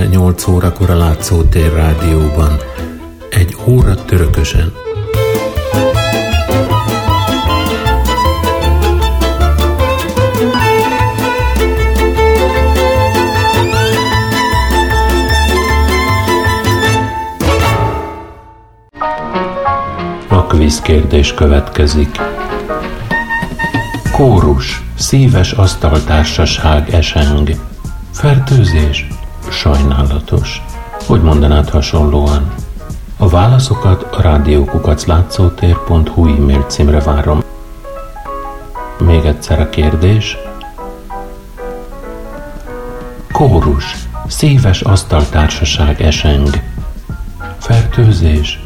péntek este 8 órakor a Látszótér Rádióban. Egy óra törökösen. A kvíz kérdés következik. Kórus, szíves asztaltársaság eseng. Fertőzés, sajnálatos. Hogy mondanád hasonlóan? A válaszokat a rádiókukac látszótér.hu e-mail címre várom. Még egyszer a kérdés. Kórus, szíves asztaltársaság eseng. Fertőzés,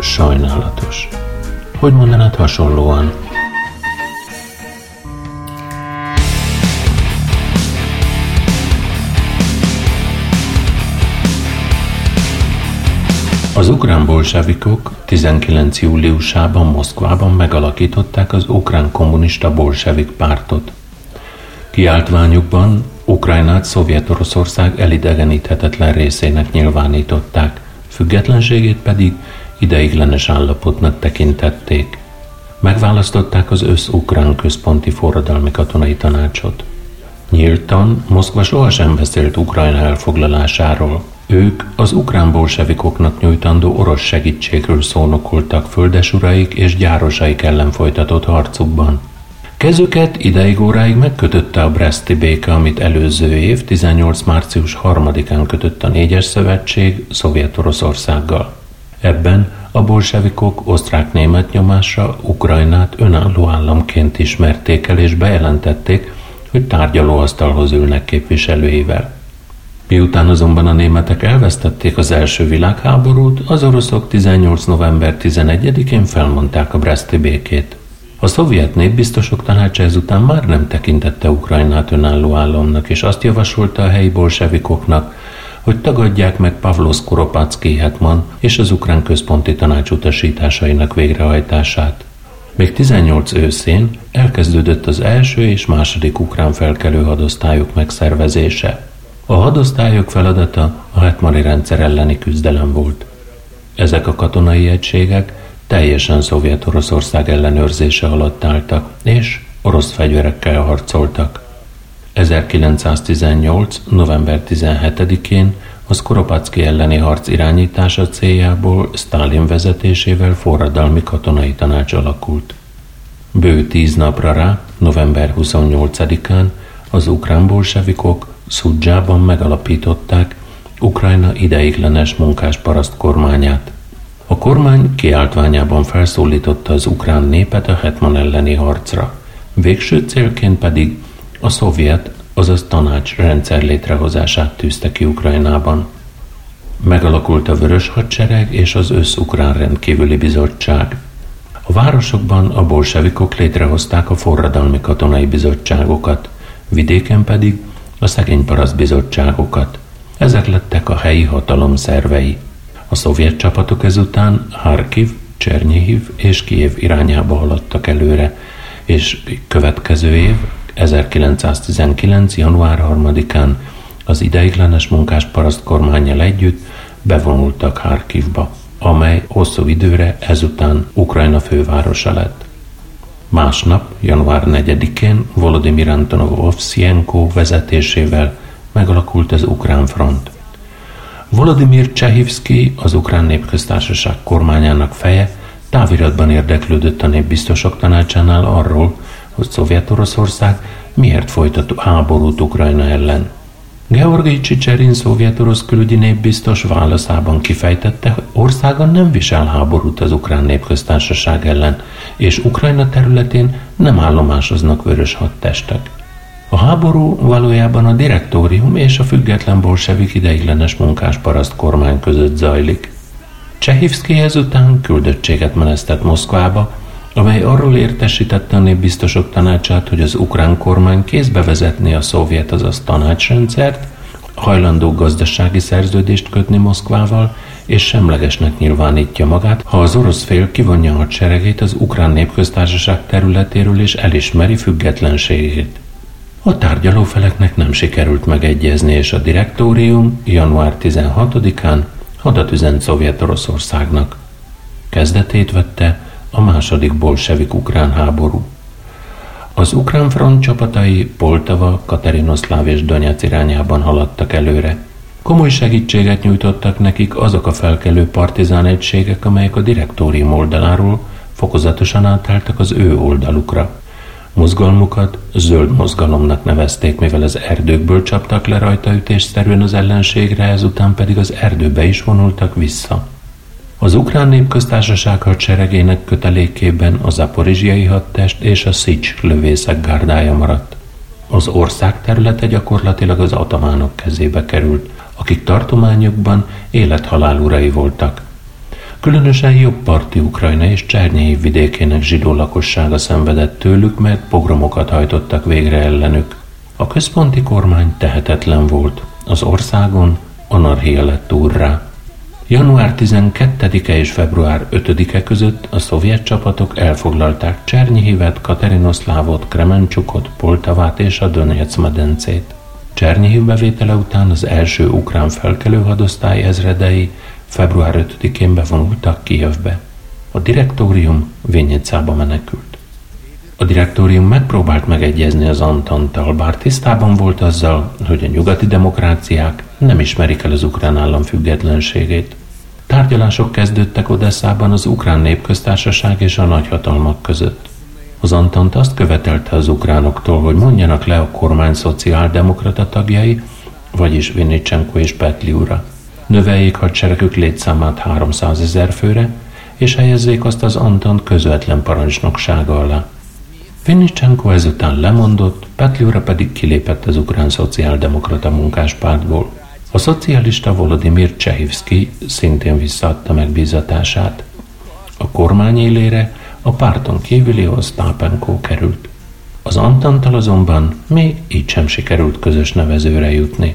sajnálatos. Hogy mondanád hasonlóan? Az ukrán bolsevikok 19. júliusában Moszkvában megalakították az ukrán kommunista bolsevik pártot. Kiáltványukban Ukrajnát Szovjet-Oroszország elidegeníthetetlen részének nyilvánították, függetlenségét pedig ideiglenes állapotnak tekintették. Megválasztották az össz-ukrán központi forradalmi katonai tanácsot. Nyíltan Moszkva sohasem beszélt Ukrajna elfoglalásáról, ők az ukrán bolsevikoknak nyújtandó orosz segítségről szónokoltak földesuraik és gyárosaik ellen folytatott harcukban. Kezüket ideig óráig megkötötte a Breszti béke, amit előző év 18. március 3-án kötött a négyes szövetség Szovjet-Oroszországgal. Ebben a bolsevikok osztrák-német nyomásra Ukrajnát önálló államként ismerték el és bejelentették, hogy tárgyalóasztalhoz ülnek képviselőivel. Miután azonban a németek elvesztették az első világháborút, az oroszok 18. november 11-én felmondták a Breszti békét. A szovjet népbiztosok tanácsa ezután már nem tekintette Ukrajnát önálló államnak, és azt javasolta a helyi bolsevikoknak, hogy tagadják meg Pavlos Kuropacki hetman és az ukrán központi tanács utasításainak végrehajtását. Még 18 őszén elkezdődött az első és második ukrán felkelő hadosztályok megszervezése. A hadosztályok feladata a hetmani rendszer elleni küzdelem volt. Ezek a katonai egységek teljesen Szovjet-Oroszország ellenőrzése alatt álltak, és orosz fegyverekkel harcoltak. 1918. november 17-én az Koropacki elleni harc irányítása céljából Stalin vezetésével forradalmi katonai tanács alakult. Bő tíz napra rá, november 28-án az ukrán bolsevikok Szudzsában megalapították Ukrajna ideiglenes munkásparaszt kormányát. A kormány kiáltványában felszólította az ukrán népet a Hetman elleni harcra, végső célként pedig a szovjet, azaz tanács rendszer létrehozását tűzte ki Ukrajnában. Megalakult a Vörös Hadsereg és az Összukrán Rendkívüli Bizottság. A városokban a bolsevikok létrehozták a forradalmi katonai bizottságokat, vidéken pedig a szegény bizottságokat. Ezek lettek a helyi hatalom szervei. A szovjet csapatok ezután Harkiv, Csernyihiv és Kiev irányába haladtak előre, és következő év, 1919. január 3-án az ideiglenes munkás paraszt kormányjal együtt bevonultak Harkivba, amely hosszú időre ezután Ukrajna fővárosa lett. Másnap, január 4-én Volodymyr Antonov Ovszienko vezetésével megalakult az Ukrán front. Volodymyr Csehivszki, az Ukrán Népköztársaság kormányának feje, táviratban érdeklődött a népbiztosok tanácsánál arról, hogy Szovjet-Oroszország miért folytat háborút Ukrajna ellen. Georgi Csicserin szovjet-orosz külügyi népbiztos válaszában kifejtette, hogy országa nem visel háborút az ukrán népköztársaság ellen, és Ukrajna területén nem állomásoznak vörös hadtestek. A háború valójában a direktórium és a független bolsevik ideiglenes munkásparaszt kormány között zajlik. Csehivszki ezután küldöttséget menesztett Moszkvába, amely arról értesítette a népbiztosok tanácsát, hogy az ukrán kormány kézbe vezetné a szovjet, azaz tanácsrendszert, hajlandó gazdasági szerződést kötni Moszkvával, és semlegesnek nyilvánítja magát, ha az orosz fél kivonja a hadseregét az ukrán népköztársaság területéről és elismeri függetlenségét. A tárgyalófeleknek nem sikerült megegyezni, és a direktórium január 16-án hadat üzent Szovjet-Oroszországnak. Kezdetét vette a második bolsevik ukrán háború. Az ukrán front csapatai Poltava, Katerinoszláv és Donyac irányában haladtak előre. Komoly segítséget nyújtottak nekik azok a felkelő partizán egységek, amelyek a direktórium oldaláról fokozatosan átálltak az ő oldalukra. Mozgalmukat zöld mozgalomnak nevezték, mivel az erdőkből csaptak le rajta ütésszerűen az ellenségre, ezután pedig az erdőbe is vonultak vissza. Az ukrán népköztársaság hadseregének kötelékében a zaporizsiai hadtest és a Szics lövészek gárdája maradt. Az ország területe gyakorlatilag az atamánok kezébe került, akik tartományokban élethalál urai voltak. Különösen jobb parti Ukrajna és Csernyei vidékének zsidó lakossága szenvedett tőlük, mert pogromokat hajtottak végre ellenük. A központi kormány tehetetlen volt. Az országon anarchia lett úrrá. Január 12-e és február 5-e között a szovjet csapatok elfoglalták Csernyihivet, Katerinoszlávot, Kremencsukot, Poltavát és a Donetsz medencét. Csernyihiv bevétele után az első ukrán felkelő hadosztály ezredei február 5-én bevonultak Kijevbe. A direktórium Vényecába menekült. A direktórium megpróbált megegyezni az Antanttal, bár tisztában volt azzal, hogy a nyugati demokráciák nem ismerik el az ukrán állam függetlenségét. Tárgyalások kezdődtek Odesszában az ukrán népköztársaság és a nagyhatalmak között. Az Antant azt követelte az ukránoktól, hogy mondjanak le a kormány szociáldemokrata tagjai, vagyis Vinicsenko és Petliura. Növeljék hadseregük létszámát 300 ezer főre, és helyezzék azt az Antant közvetlen parancsnoksága alá. Vinicsenko ezután lemondott, Petliura pedig kilépett az ukrán szociáldemokrata munkáspártból. A szocialista Volodymyr Csehivszki szintén visszaadta megbízatását. A kormány élére a párton kívüli Osztápenko került. Az Antantal azonban még így sem sikerült közös nevezőre jutni.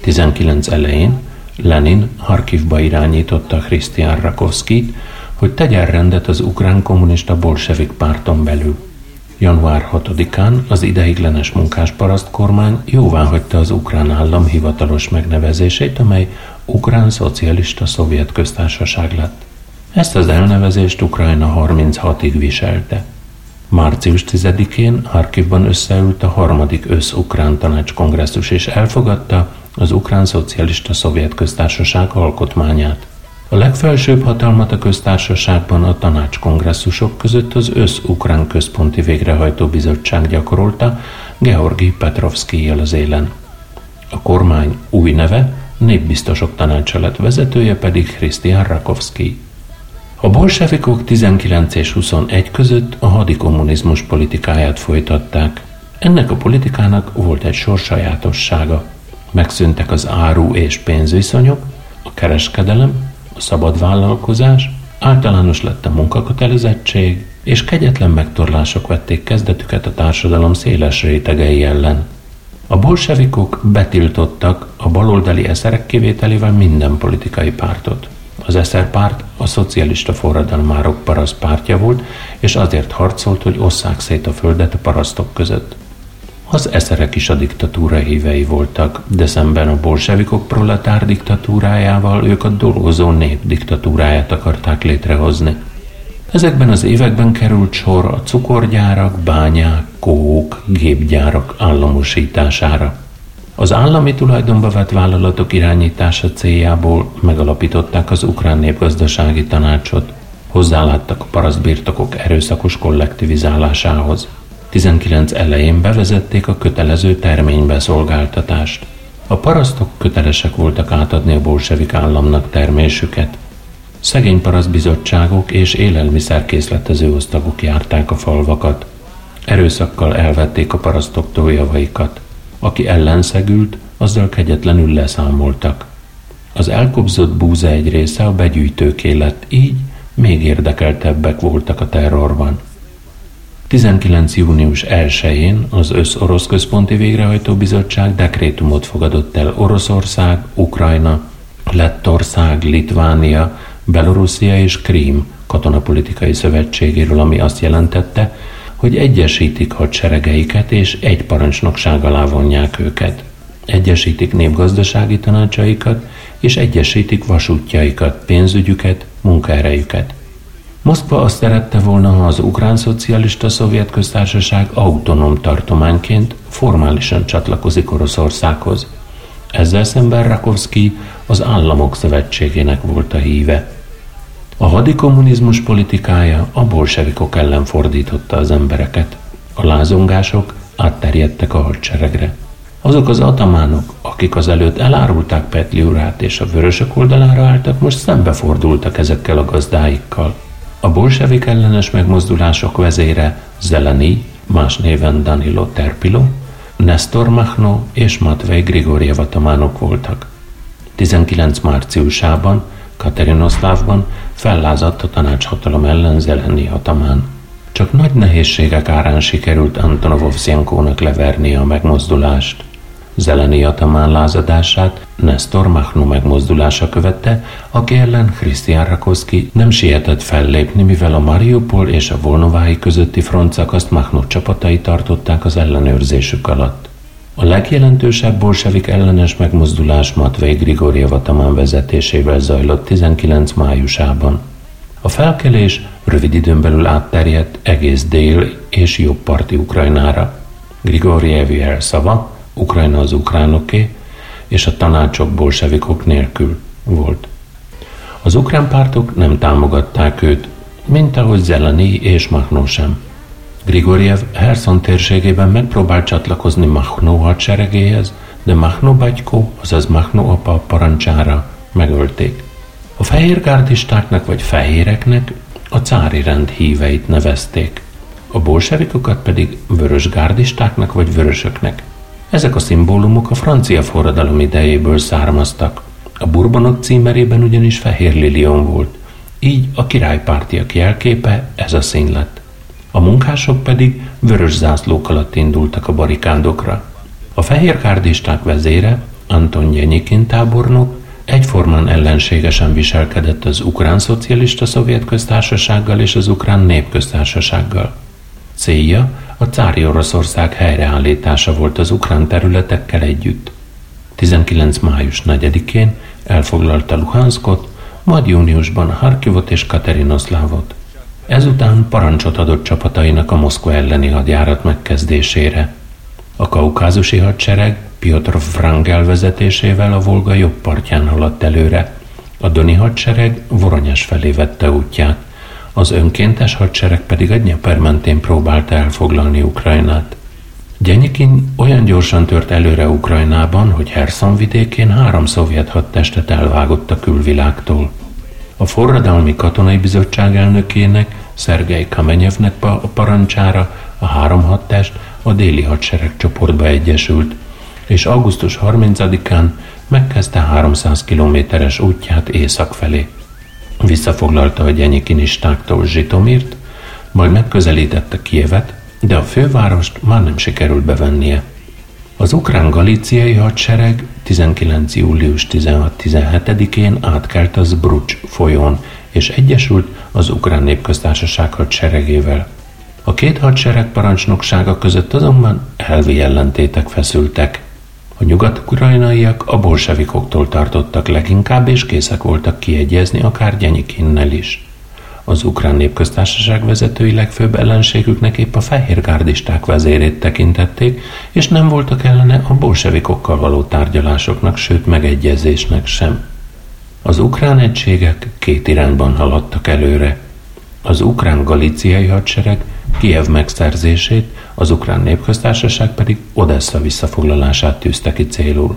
19 elején Lenin Harkivba irányította Christian Rakovskit, hogy tegyen rendet az ukrán kommunista bolsevik párton belül. Január 6-án az ideiglenes munkásparaszt kormány jóvá hagyta az ukrán állam hivatalos megnevezését, amely Ukrán Szocialista Szovjet Köztársaság lett. Ezt az elnevezést Ukrajna 36-ig viselte. Március 10-én Harkivban összeült a harmadik össz-ukrán tanácskongresszus és elfogadta az Ukrán Szocialista Szovjet Köztársaság alkotmányát. A legfelsőbb hatalmat a köztársaságban a tanácskongresszusok között az Össz-Ukrán Központi Végrehajtó Bizottság gyakorolta Georgi Petrovszki az élen. A kormány új neve népbiztosok tanácsa lett vezetője pedig Christian Rakovsky. A bolsevikok 19 és 21 között a hadikommunizmus politikáját folytatták. Ennek a politikának volt egy sor sajátossága. Megszűntek az áru és pénzviszonyok, a kereskedelem, a szabad vállalkozás, általános lett a munkakötelezettség, és kegyetlen megtorlások vették kezdetüket a társadalom széles rétegei ellen. A bolsevikok betiltottak a baloldali eszerek kivételével minden politikai pártot. Az eszer párt a szocialista forradalmárok paraszt pártja volt, és azért harcolt, hogy osszák szét a földet a parasztok között. Az eszerek is a diktatúra hívei voltak, de szemben a bolsevikok proletár diktatúrájával ők a dolgozó nép diktatúráját akarták létrehozni. Ezekben az években került sor a cukorgyárak, bányák, kók, gépgyárak államosítására. Az állami tulajdonba vett vállalatok irányítása céljából megalapították az Ukrán Népgazdasági Tanácsot. Hozzáláttak a parasztbirtokok erőszakos kollektivizálásához. 19 elején bevezették a kötelező terménybeszolgáltatást. A parasztok kötelesek voltak átadni a bolsevik államnak termésüket. Szegény parasztbizottságok és élelmiszerkészletező osztagok járták a falvakat. Erőszakkal elvették a parasztoktól javaikat. Aki ellenszegült, azzal kegyetlenül leszámoltak. Az elkobzott búza egy része a begyűjtőké lett, így még érdekeltebbek voltak a terrorban. 19. június 1-én az Össz-Orosz Központi Végrehajtó Bizottság dekrétumot fogadott el Oroszország, Ukrajna, Lettország, Litvánia, Belorusszia és Krím katonapolitikai szövetségéről, ami azt jelentette, hogy egyesítik hadseregeiket és egy parancsnokság alá vonják őket. Egyesítik népgazdasági tanácsaikat, és egyesítik vasútjaikat, pénzügyüket, munkaerejüket. Moszkva azt szerette volna, ha az Ukrán Szocialista Szovjet Köztársaság autonóm tartományként formálisan csatlakozik Oroszországhoz. Ezzel szemben Rakovsky az Államok Szövetségének volt a híve. A hadikommunizmus politikája a bolsevikok ellen fordította az embereket. A lázongások átterjedtek a hadseregre. Azok az atamánok, akik az előtt elárulták Petliurát és a vörösök oldalára álltak, most szembefordultak ezekkel a gazdáikkal. A bolsevik ellenes megmozdulások vezére Zeleni, más néven Danilo Terpilo, Nestor Machno és Matvej Grigoriev atamánok voltak. 19 márciusában Katerinoszlávban fellázadt a tanácshatalom ellen Zeleni atamán. Csak nagy nehézségek árán sikerült Antonovovszenkónak levernie a megmozdulást. Zeleni atamán lázadását Nestor Machno megmozdulása követte, aki ellen Christian Rakoski nem sietett fellépni, mivel a Mariupol és a Volnovái közötti frontszakaszt Machno csapatai tartották az ellenőrzésük alatt. A legjelentősebb bolsevik ellenes megmozdulás Matvei Grigoriev atamán vezetésével zajlott 19 májusában. A felkelés rövid időn belül átterjedt egész dél és jobb parti Ukrajnára. Grigoriev szava Ukrajna az ukránoké, és a tanácsok bolsevikok nélkül volt. Az ukrán pártok nem támogatták őt, mint ahogy Zelani és Mahnó sem. Grigoriev Herson térségében megpróbált csatlakozni Mahnó hadseregéhez, de Mahnó Bagyko, azaz Mahnó apa parancsára megölték. A fehérgárdistáknak vagy fehéreknek a cári rend híveit nevezték, a bolsevikokat pedig vörösgárdistáknak vagy vörösöknek – ezek a szimbólumok a francia forradalom idejéből származtak. A burbonok címerében ugyanis fehér lilion volt, így a királypártiak jelképe ez a szín lett. A munkások pedig vörös zászlók alatt indultak a barikádokra. A fehér kárdisták vezére, Anton Jenyikin tábornok, egyformán ellenségesen viselkedett az Ukrán Szocialista Szovjet Köztársasággal és az Ukrán Népköztársasággal. Célja a cári Oroszország helyreállítása volt az ukrán területekkel együtt. 19. május 4-én elfoglalta Luhanskot, majd júniusban Harkivot és Katerinoszlávot. Ezután parancsot adott csapatainak a Moszkva elleni hadjárat megkezdésére. A kaukázusi hadsereg Piotr Frangel vezetésével a Volga jobb partján haladt előre, a Doni hadsereg Voronyes felé vette útját az önkéntes hadsereg pedig a Dnyeper mentén próbálta elfoglalni Ukrajnát. Gyenyikin olyan gyorsan tört előre Ukrajnában, hogy Herson vidékén három szovjet hadtestet elvágott a külvilágtól. A forradalmi katonai bizottság elnökének, Szergei Kamenyevnek a parancsára a három hadtest a déli hadsereg csoportba egyesült, és augusztus 30-án megkezdte 300 kilométeres útját észak felé. Visszafoglalta a gyenyikinistáktól Zsitomirt, majd megközelítette Kievet, de a fővárost már nem sikerült bevennie. Az ukrán galíciai hadsereg 19. július 16-17-én átkelt az Brucs folyón, és egyesült az ukrán népköztársaság hadseregével. A két hadsereg parancsnoksága között azonban elvi ellentétek feszültek. A nyugat-ukrajnaiak a bolsevikoktól tartottak leginkább, és készek voltak kiegyezni akár Gyenyikinnel is. Az ukrán népköztársaság vezetői legfőbb ellenségüknek épp a fehérgárdisták vezérét tekintették, és nem voltak ellene a bolsevikokkal való tárgyalásoknak, sőt megegyezésnek sem. Az ukrán egységek két irányban haladtak előre. Az ukrán galiciai hadsereg Kiev megszerzését, az ukrán népköztársaság pedig Odessa visszafoglalását tűzte ki célul.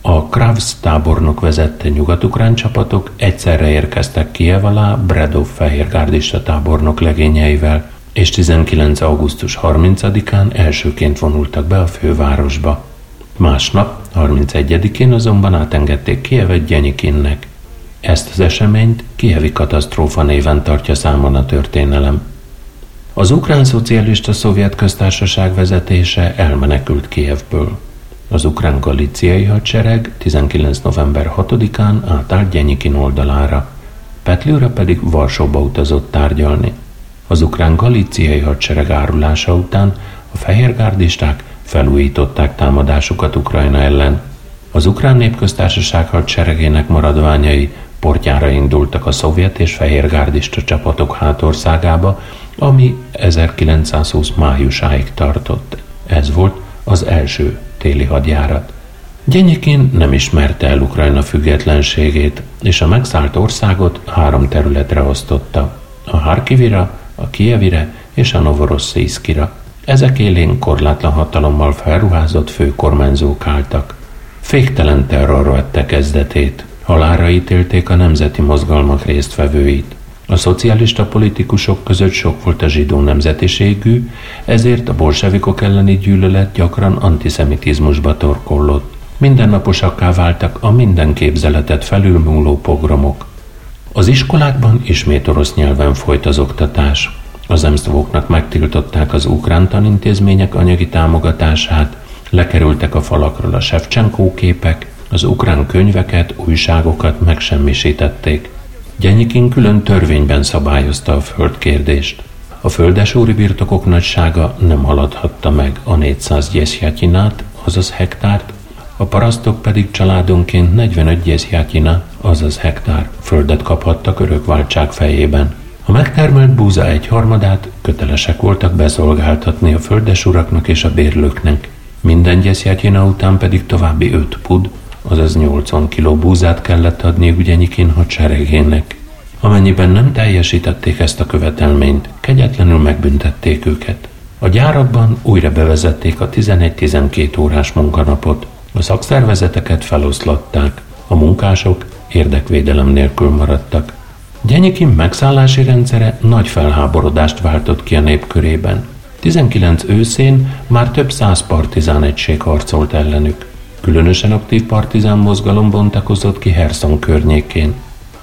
A Kravs tábornok vezette nyugat-ukrán csapatok egyszerre érkeztek Kiev alá Bredov fehérgárdista tábornok legényeivel, és 19. augusztus 30-án elsőként vonultak be a fővárosba. Másnap, 31-én azonban átengedték Kievet Gyenyikinnek. Ezt az eseményt Kievi katasztrófa néven tartja számon a történelem. Az ukrán szocialista szovjet köztársaság vezetése elmenekült Kievből. Az ukrán galiciai hadsereg 19. november 6-án átállt Gyenyikin oldalára, Petliura pedig Varsóba utazott tárgyalni. Az ukrán galíciai hadsereg árulása után a fehérgárdisták felújították támadásukat Ukrajna ellen. Az ukrán népköztársaság hadseregének maradványai portjára indultak a szovjet és fehérgárdista csapatok hátországába, ami 1920 májusáig tartott. Ez volt az első téli hadjárat. Gyenyikin nem ismerte el Ukrajna függetlenségét, és a megszállt országot három területre osztotta. A Harkivira, a Kievire és a Novorosszijszkira. Ezek élén korlátlan hatalommal felruházott főkormányzók álltak. Féktelen terror vette kezdetét. Halára ítélték a nemzeti mozgalmak résztvevőit. A szocialista politikusok között sok volt a zsidó nemzetiségű, ezért a bolsevikok elleni gyűlölet gyakran antiszemitizmusba torkollott. Mindennaposakká váltak a minden képzeletet felülmúló pogromok. Az iskolákban ismét orosz nyelven folyt az oktatás. Az emsztavoknak megtiltották az ukrán tanintézmények anyagi támogatását, lekerültek a falakról a Shevchenkó képek, az ukrán könyveket, újságokat megsemmisítették. Gyenyikin külön törvényben szabályozta a földkérdést. A földesúri birtokok nagysága nem haladhatta meg a 400 gyeszjátyinát, azaz hektárt, a parasztok pedig családonként 45 gyeszjátyina, azaz hektár földet kaphattak örökváltság fejében. A megtermelt búza egy harmadát kötelesek voltak beszolgáltatni a földesuraknak és a bérlőknek. Minden gyeszjátyina után pedig további 5 pud, azaz 80 kiló búzát kellett adni Ügyenyikin hadseregének. Amennyiben nem teljesítették ezt a követelményt, kegyetlenül megbüntették őket. A gyárakban újra bevezették a 11-12 órás munkanapot, a szakszervezeteket feloszlatták, a munkások érdekvédelem nélkül maradtak. Gyenyikin megszállási rendszere nagy felháborodást váltott ki a nép körében. 19 őszén már több száz partizán egység harcolt ellenük. Különösen aktív partizán mozgalom bontakozott ki Herson környékén.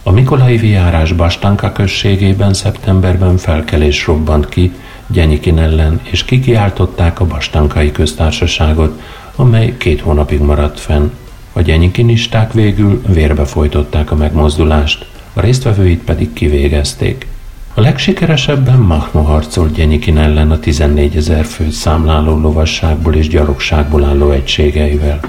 A Mikolai viárás Bastanka községében szeptemberben felkelés robbant ki Gyenyikin ellen, és kikiáltották a Bastankai köztársaságot, amely két hónapig maradt fenn. A gyenyikinisták végül vérbe folytották a megmozdulást, a résztvevőit pedig kivégezték. A legsikeresebben Mahno harcolt Gyenyikin ellen a 14 ezer főt számláló lovasságból és gyalogságból álló egységeivel.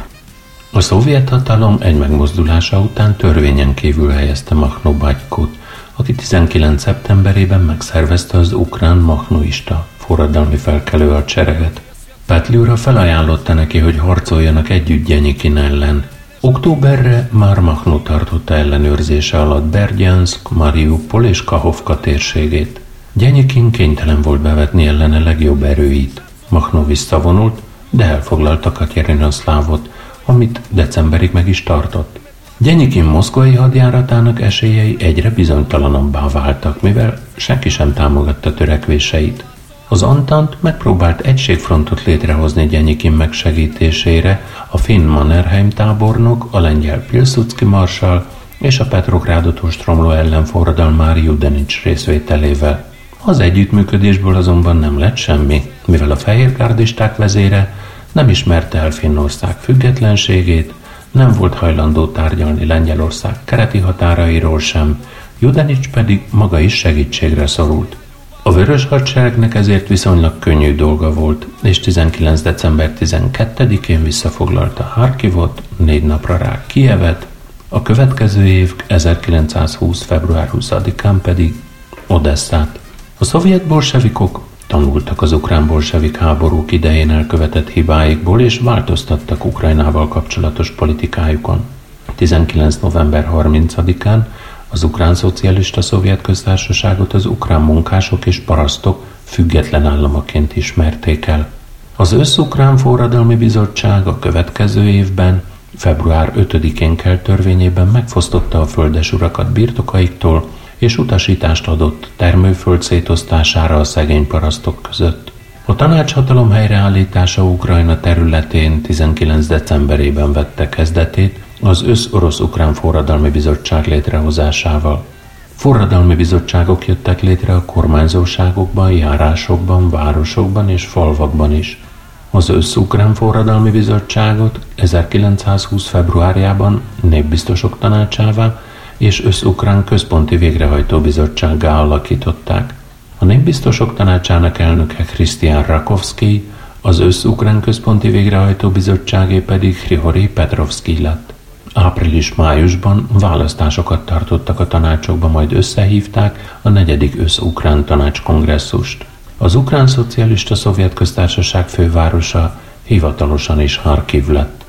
A szovjet hatalom egy megmozdulása után törvényen kívül helyezte Mahno Bagykot, aki 19. szeptemberében megszervezte az ukrán mahnoista forradalmi felkelő a csereget. Petliura felajánlotta neki, hogy harcoljanak együtt Gyenyikin ellen. Októberre már Mahno tartotta ellenőrzése alatt Berdjansk, Mariupol és Kahovka térségét. Gyenyikin kénytelen volt bevetni ellene legjobb erőit. Mahno visszavonult, de elfoglalta Katyerinaszlávot, amit decemberig meg is tartott. Gyenyikin moszkvai hadjáratának esélyei egyre bizonytalanabbá váltak, mivel senki sem támogatta törekvéseit. Az Antant megpróbált egységfrontot létrehozni Gyenyikin megsegítésére a finn Mannerheim tábornok, a lengyel Pilsudski marsal és a Petrográdot ostromló ellenforradalmári Judenics részvételével. Az együttműködésből azonban nem lett semmi, mivel a fehérgárdisták vezére nem ismerte el Finnország függetlenségét, nem volt hajlandó tárgyalni Lengyelország kereti határairól sem, Judenics pedig maga is segítségre szorult. A Vörös Hadseregnek ezért viszonylag könnyű dolga volt, és 19. december 12-én visszafoglalta Harkivot, négy napra rá Kievet, a következő év 1920. február 20-án pedig Odesszát. A szovjet bolsevikok Tanultak az ukrán bolsevik háborúk idején elkövetett hibáikból, és változtattak Ukrajnával kapcsolatos politikájukon. 19. november 30-án az Ukrán Szocialista Szovjet Köztársaságot az ukrán munkások és parasztok független államaként ismerték el. Az Összukrán Forradalmi Bizottság a következő évben, február 5-én kell törvényében megfosztotta a földesurakat birtokaiktól, és utasítást adott termőföld szétosztására a szegény parasztok között. A tanácshatalom helyreállítása Ukrajna területén 19. decemberében vette kezdetét az Össz-Orosz-Ukrán Forradalmi Bizottság létrehozásával. Forradalmi bizottságok jöttek létre a kormányzóságokban, járásokban, városokban és falvakban is. Az Össz-Ukrán Forradalmi Bizottságot 1920. februárjában népbiztosok tanácsává és Összukrán Központi Végrehajtó Bizottsággá alakították. A népbiztosok tanácsának elnöke Krisztián Rakovszki, az Összukrán Központi Végrehajtó Bizottságé pedig Hrihori Petrovszki lett. Április-májusban választásokat tartottak a tanácsokba, majd összehívták a negyedik összukrán tanácskongresszust. Az Ukrán Szocialista Szovjet Köztársaság fővárosa hivatalosan is Harkiv lett.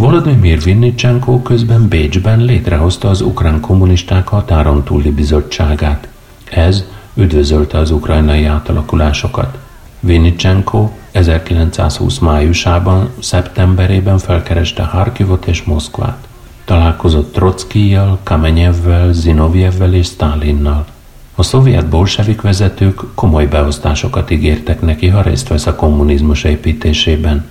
Volodymyr Vinnicsenko közben Bécsben létrehozta az ukrán kommunisták határon túli bizottságát. Ez üdvözölte az ukrajnai átalakulásokat. Vinnicsenko 1920 májusában, szeptemberében felkereste Harkivot és Moszkvát. Találkozott Trockijjal, Kamenyevvel, Zinovjevvel és Stalinnal. A szovjet bolsevik vezetők komoly beosztásokat ígértek neki, ha részt vesz a kommunizmus építésében.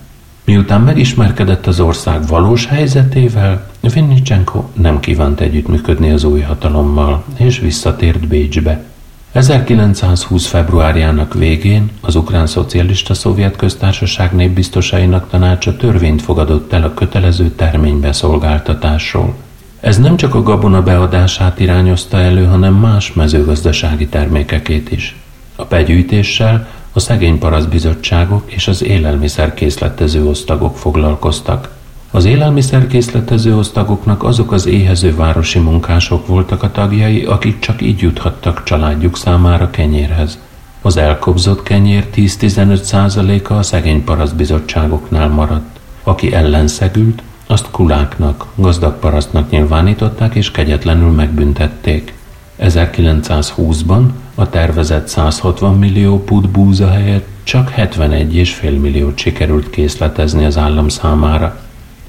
Miután megismerkedett az ország valós helyzetével, Vinnicsenko nem kívánt együttműködni az új hatalommal, és visszatért Bécsbe. 1920. februárjának végén az Ukrán Szocialista Szovjet Köztársaság népbiztosainak tanácsa törvényt fogadott el a kötelező terménybeszolgáltatásról. Ez nem csak a gabona beadását irányozta elő, hanem más mezőgazdasági termékekét is. A begyűjtéssel a szegény parasztbizottságok és az élelmiszerkészletező osztagok foglalkoztak. Az élelmiszerkészletező osztagoknak azok az éhező városi munkások voltak a tagjai, akik csak így juthattak családjuk számára kenyérhez. Az elkobzott kenyér 10-15 százaléka a szegény parasztbizottságoknál maradt. Aki ellenszegült, azt kuláknak, gazdag parasztnak nyilvánították és kegyetlenül megbüntették. 1920-ban a tervezett 160 millió put búza helyett csak 71,5 milliót sikerült készletezni az állam számára.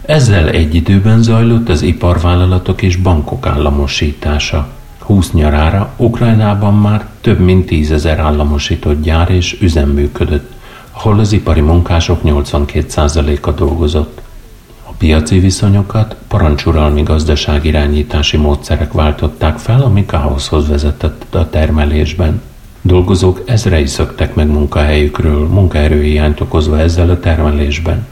Ezzel egy időben zajlott az iparvállalatok és bankok államosítása. 20 nyarára Ukrajnában már több mint tízezer államosított gyár és üzem működött, ahol az ipari munkások 82%-a dolgozott. Piaci viszonyokat parancsuralmi gazdaságirányítási módszerek váltották fel, ami káoszhoz vezetett a termelésben. Dolgozók ezrei szöktek meg munkahelyükről, munkaerőhiányt okozva ezzel a termelésben.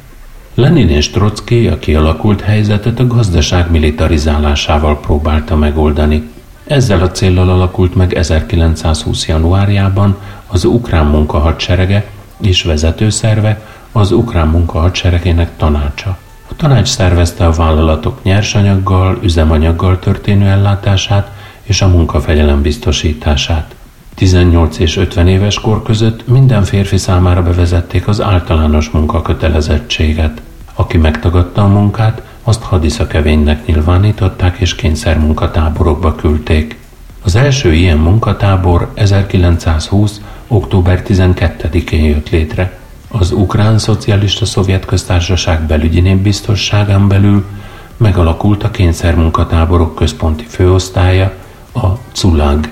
Lenin és Trotsky a kialakult helyzetet a gazdaság militarizálásával próbálta megoldani. Ezzel a céllal alakult meg 1920. januárjában az ukrán munkahadserege és vezetőszerve az ukrán munkahadseregének tanácsa. Tanács szervezte a vállalatok nyersanyaggal, üzemanyaggal történő ellátását és a munkafegyelem biztosítását. 18 és 50 éves kor között minden férfi számára bevezették az általános munkakötelezettséget. Aki megtagadta a munkát, azt hadiszakevénynek nyilvánították és kényszermunkatáborokba küldték. Az első ilyen munkatábor 1920. október 12-én jött létre. Az Ukrán Szocialista Szovjet Köztársaság belügyi népbiztosságán belül megalakult a kényszermunkatáborok központi főosztálya, a CULAG.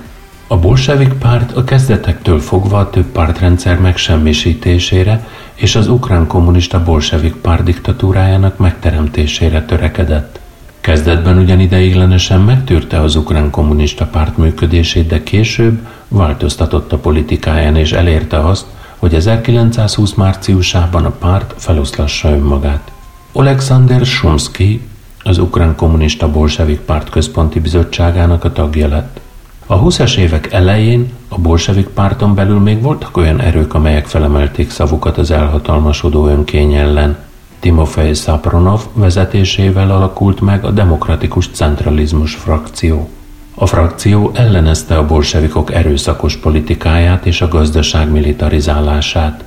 A bolsevik párt a kezdetektől fogva a több pártrendszer megsemmisítésére és az ukrán kommunista bolsevik párt diktatúrájának megteremtésére törekedett. Kezdetben ugyan ideiglenesen megtűrte az ukrán kommunista párt működését, de később változtatott a politikáján és elérte azt, hogy 1920 márciusában a párt feloszlassa önmagát. Alexander Shumsky az ukrán kommunista bolsevik párt központi bizottságának a tagja lett. A 20-as évek elején a bolsevik párton belül még voltak olyan erők, amelyek felemelték szavukat az elhatalmasodó önkény ellen. Timofej Szapronov vezetésével alakult meg a demokratikus centralizmus frakció. A frakció ellenezte a bolsevikok erőszakos politikáját és a gazdaság militarizálását.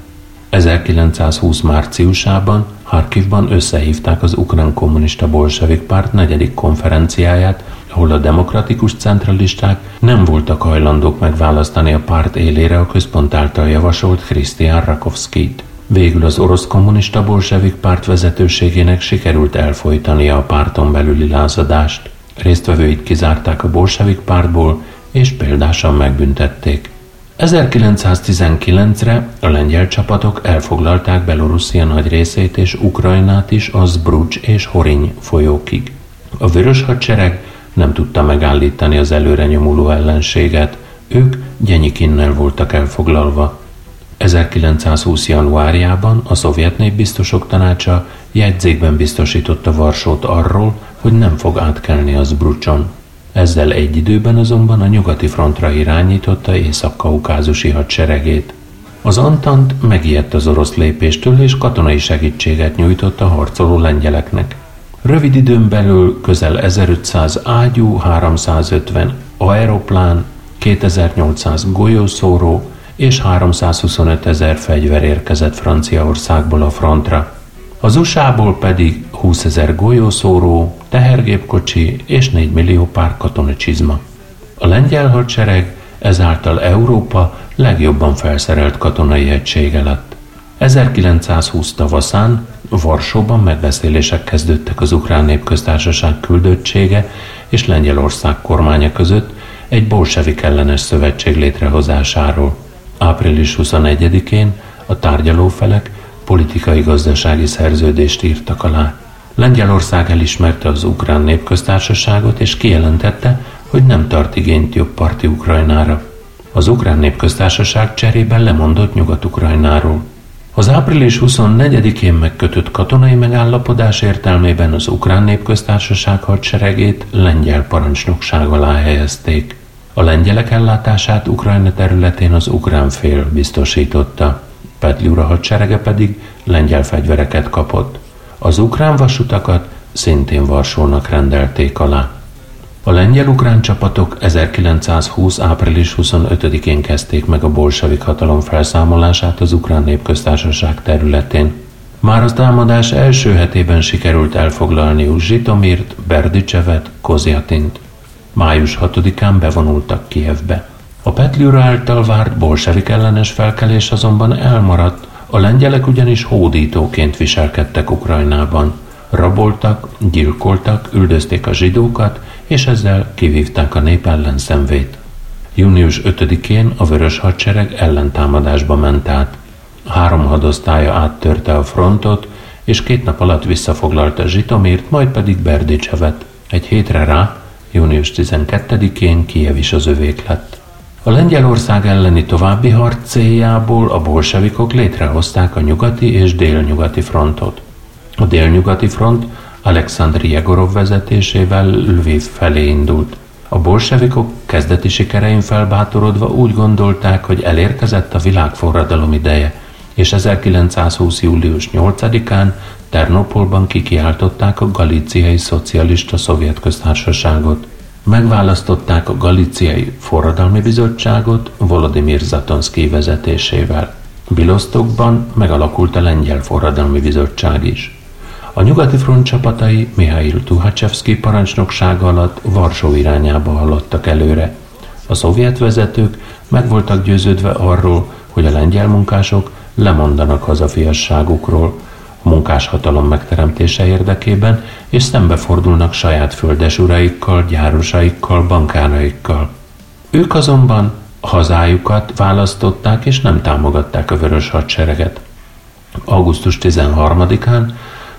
1920 márciusában Harkivban összehívták az ukrán kommunista bolsevik párt negyedik konferenciáját, ahol a demokratikus centralisták nem voltak hajlandók megválasztani a párt élére a központ által javasolt Krisztián Rakovszkit. Végül az orosz kommunista bolsevik párt vezetőségének sikerült elfolytania a párton belüli lázadást. Résztvevőit kizárták a bolsevik pártból, és példásan megbüntették. 1919-re a lengyel csapatok elfoglalták Belorusszia nagy részét és Ukrajnát is az Brucs és Horiny folyókig. A vörös hadsereg nem tudta megállítani az előre nyomuló ellenséget, ők Gyenyikinnel voltak elfoglalva. 1920. januárjában a szovjet népbiztosok tanácsa jegyzékben biztosította Varsót arról, hogy nem fog átkelni az Brucson. Ezzel egy időben azonban a nyugati frontra irányította észak-kaukázusi hadseregét. Az Antant megijedt az orosz lépéstől, és katonai segítséget nyújtott a harcoló lengyeleknek. Rövid időn belül közel 1500 ágyú, 350 aeroplán, 2800 golyószóró és 325 ezer fegyver érkezett Franciaországból a frontra. Az USA-ból pedig 20 ezer golyószóró, tehergépkocsi és 4 millió pár katonacsizma. A lengyel hadsereg ezáltal Európa legjobban felszerelt katonai egysége lett. 1920 tavaszán Varsóban megbeszélések kezdődtek az Ukrán Népköztársaság küldöttsége és Lengyelország kormánya között egy bolsevik ellenes szövetség létrehozásáról. Április 21-én a tárgyalófelek politikai-gazdasági szerződést írtak alá. Lengyelország elismerte az Ukrán Népköztársaságot és kijelentette, hogy nem tart igényt jobb parti Ukrajnára. Az Ukrán Népköztársaság cserében lemondott Nyugat-Ukrajnáról. Az április 24-én megkötött katonai megállapodás értelmében az Ukrán Népköztársaság hadseregét lengyel parancsnokság alá helyezték. A lengyelek ellátását Ukrajna területén az ukrán fél biztosította. Petliura hadserege pedig lengyel fegyvereket kapott. Az ukrán vasutakat szintén Varsónak rendelték alá. A lengyel-ukrán csapatok 1920. április 25-én kezdték meg a bolsevik hatalom felszámolását az ukrán népköztársaság területén. Már az támadás első hetében sikerült elfoglalni Zsitomirt, Berdicsevet, Kozjatint. Május 6-án bevonultak Kievbe. A Petliura által várt bolsevik ellenes felkelés azonban elmaradt, a lengyelek ugyanis hódítóként viselkedtek Ukrajnában. Raboltak, gyilkoltak, üldözték a zsidókat, és ezzel kivívták a nép ellen szemvét. Június 5-én a Vörös Hadsereg ellentámadásba ment át. Három hadosztálya áttörte a frontot, és két nap alatt visszafoglalta Zsitomírt, majd pedig Berdicsevet. Egy hétre rá, június 12-én Kiev is az övék lett. A Lengyelország elleni további harc céljából a bolsevikok létrehozták a nyugati és délnyugati frontot. A délnyugati front Alexandr Jegorov vezetésével Lviv felé indult. A bolsevikok kezdeti sikerein felbátorodva úgy gondolták, hogy elérkezett a világforradalom ideje, és 1920. július 8-án Ternopolban kikiáltották a Galíciai Szocialista Szovjet Köztársaságot. Megválasztották a Galíciai Forradalmi Bizottságot Volodymyr Zatonszky vezetésével. Bilosztokban megalakult a Lengyel Forradalmi Bizottság is. A nyugati front csapatai Mihail Tuhachevsky parancsnoksága alatt Varsó irányába haladtak előre. A szovjet vezetők meg voltak győződve arról, hogy a lengyel munkások lemondanak hazafiasságukról, a munkáshatalom megteremtése érdekében, és szembefordulnak saját földesuraikkal, gyárosaikkal, bankáraikkal. Ők azonban hazájukat választották, és nem támogatták a vörös hadsereget. Augusztus 13-án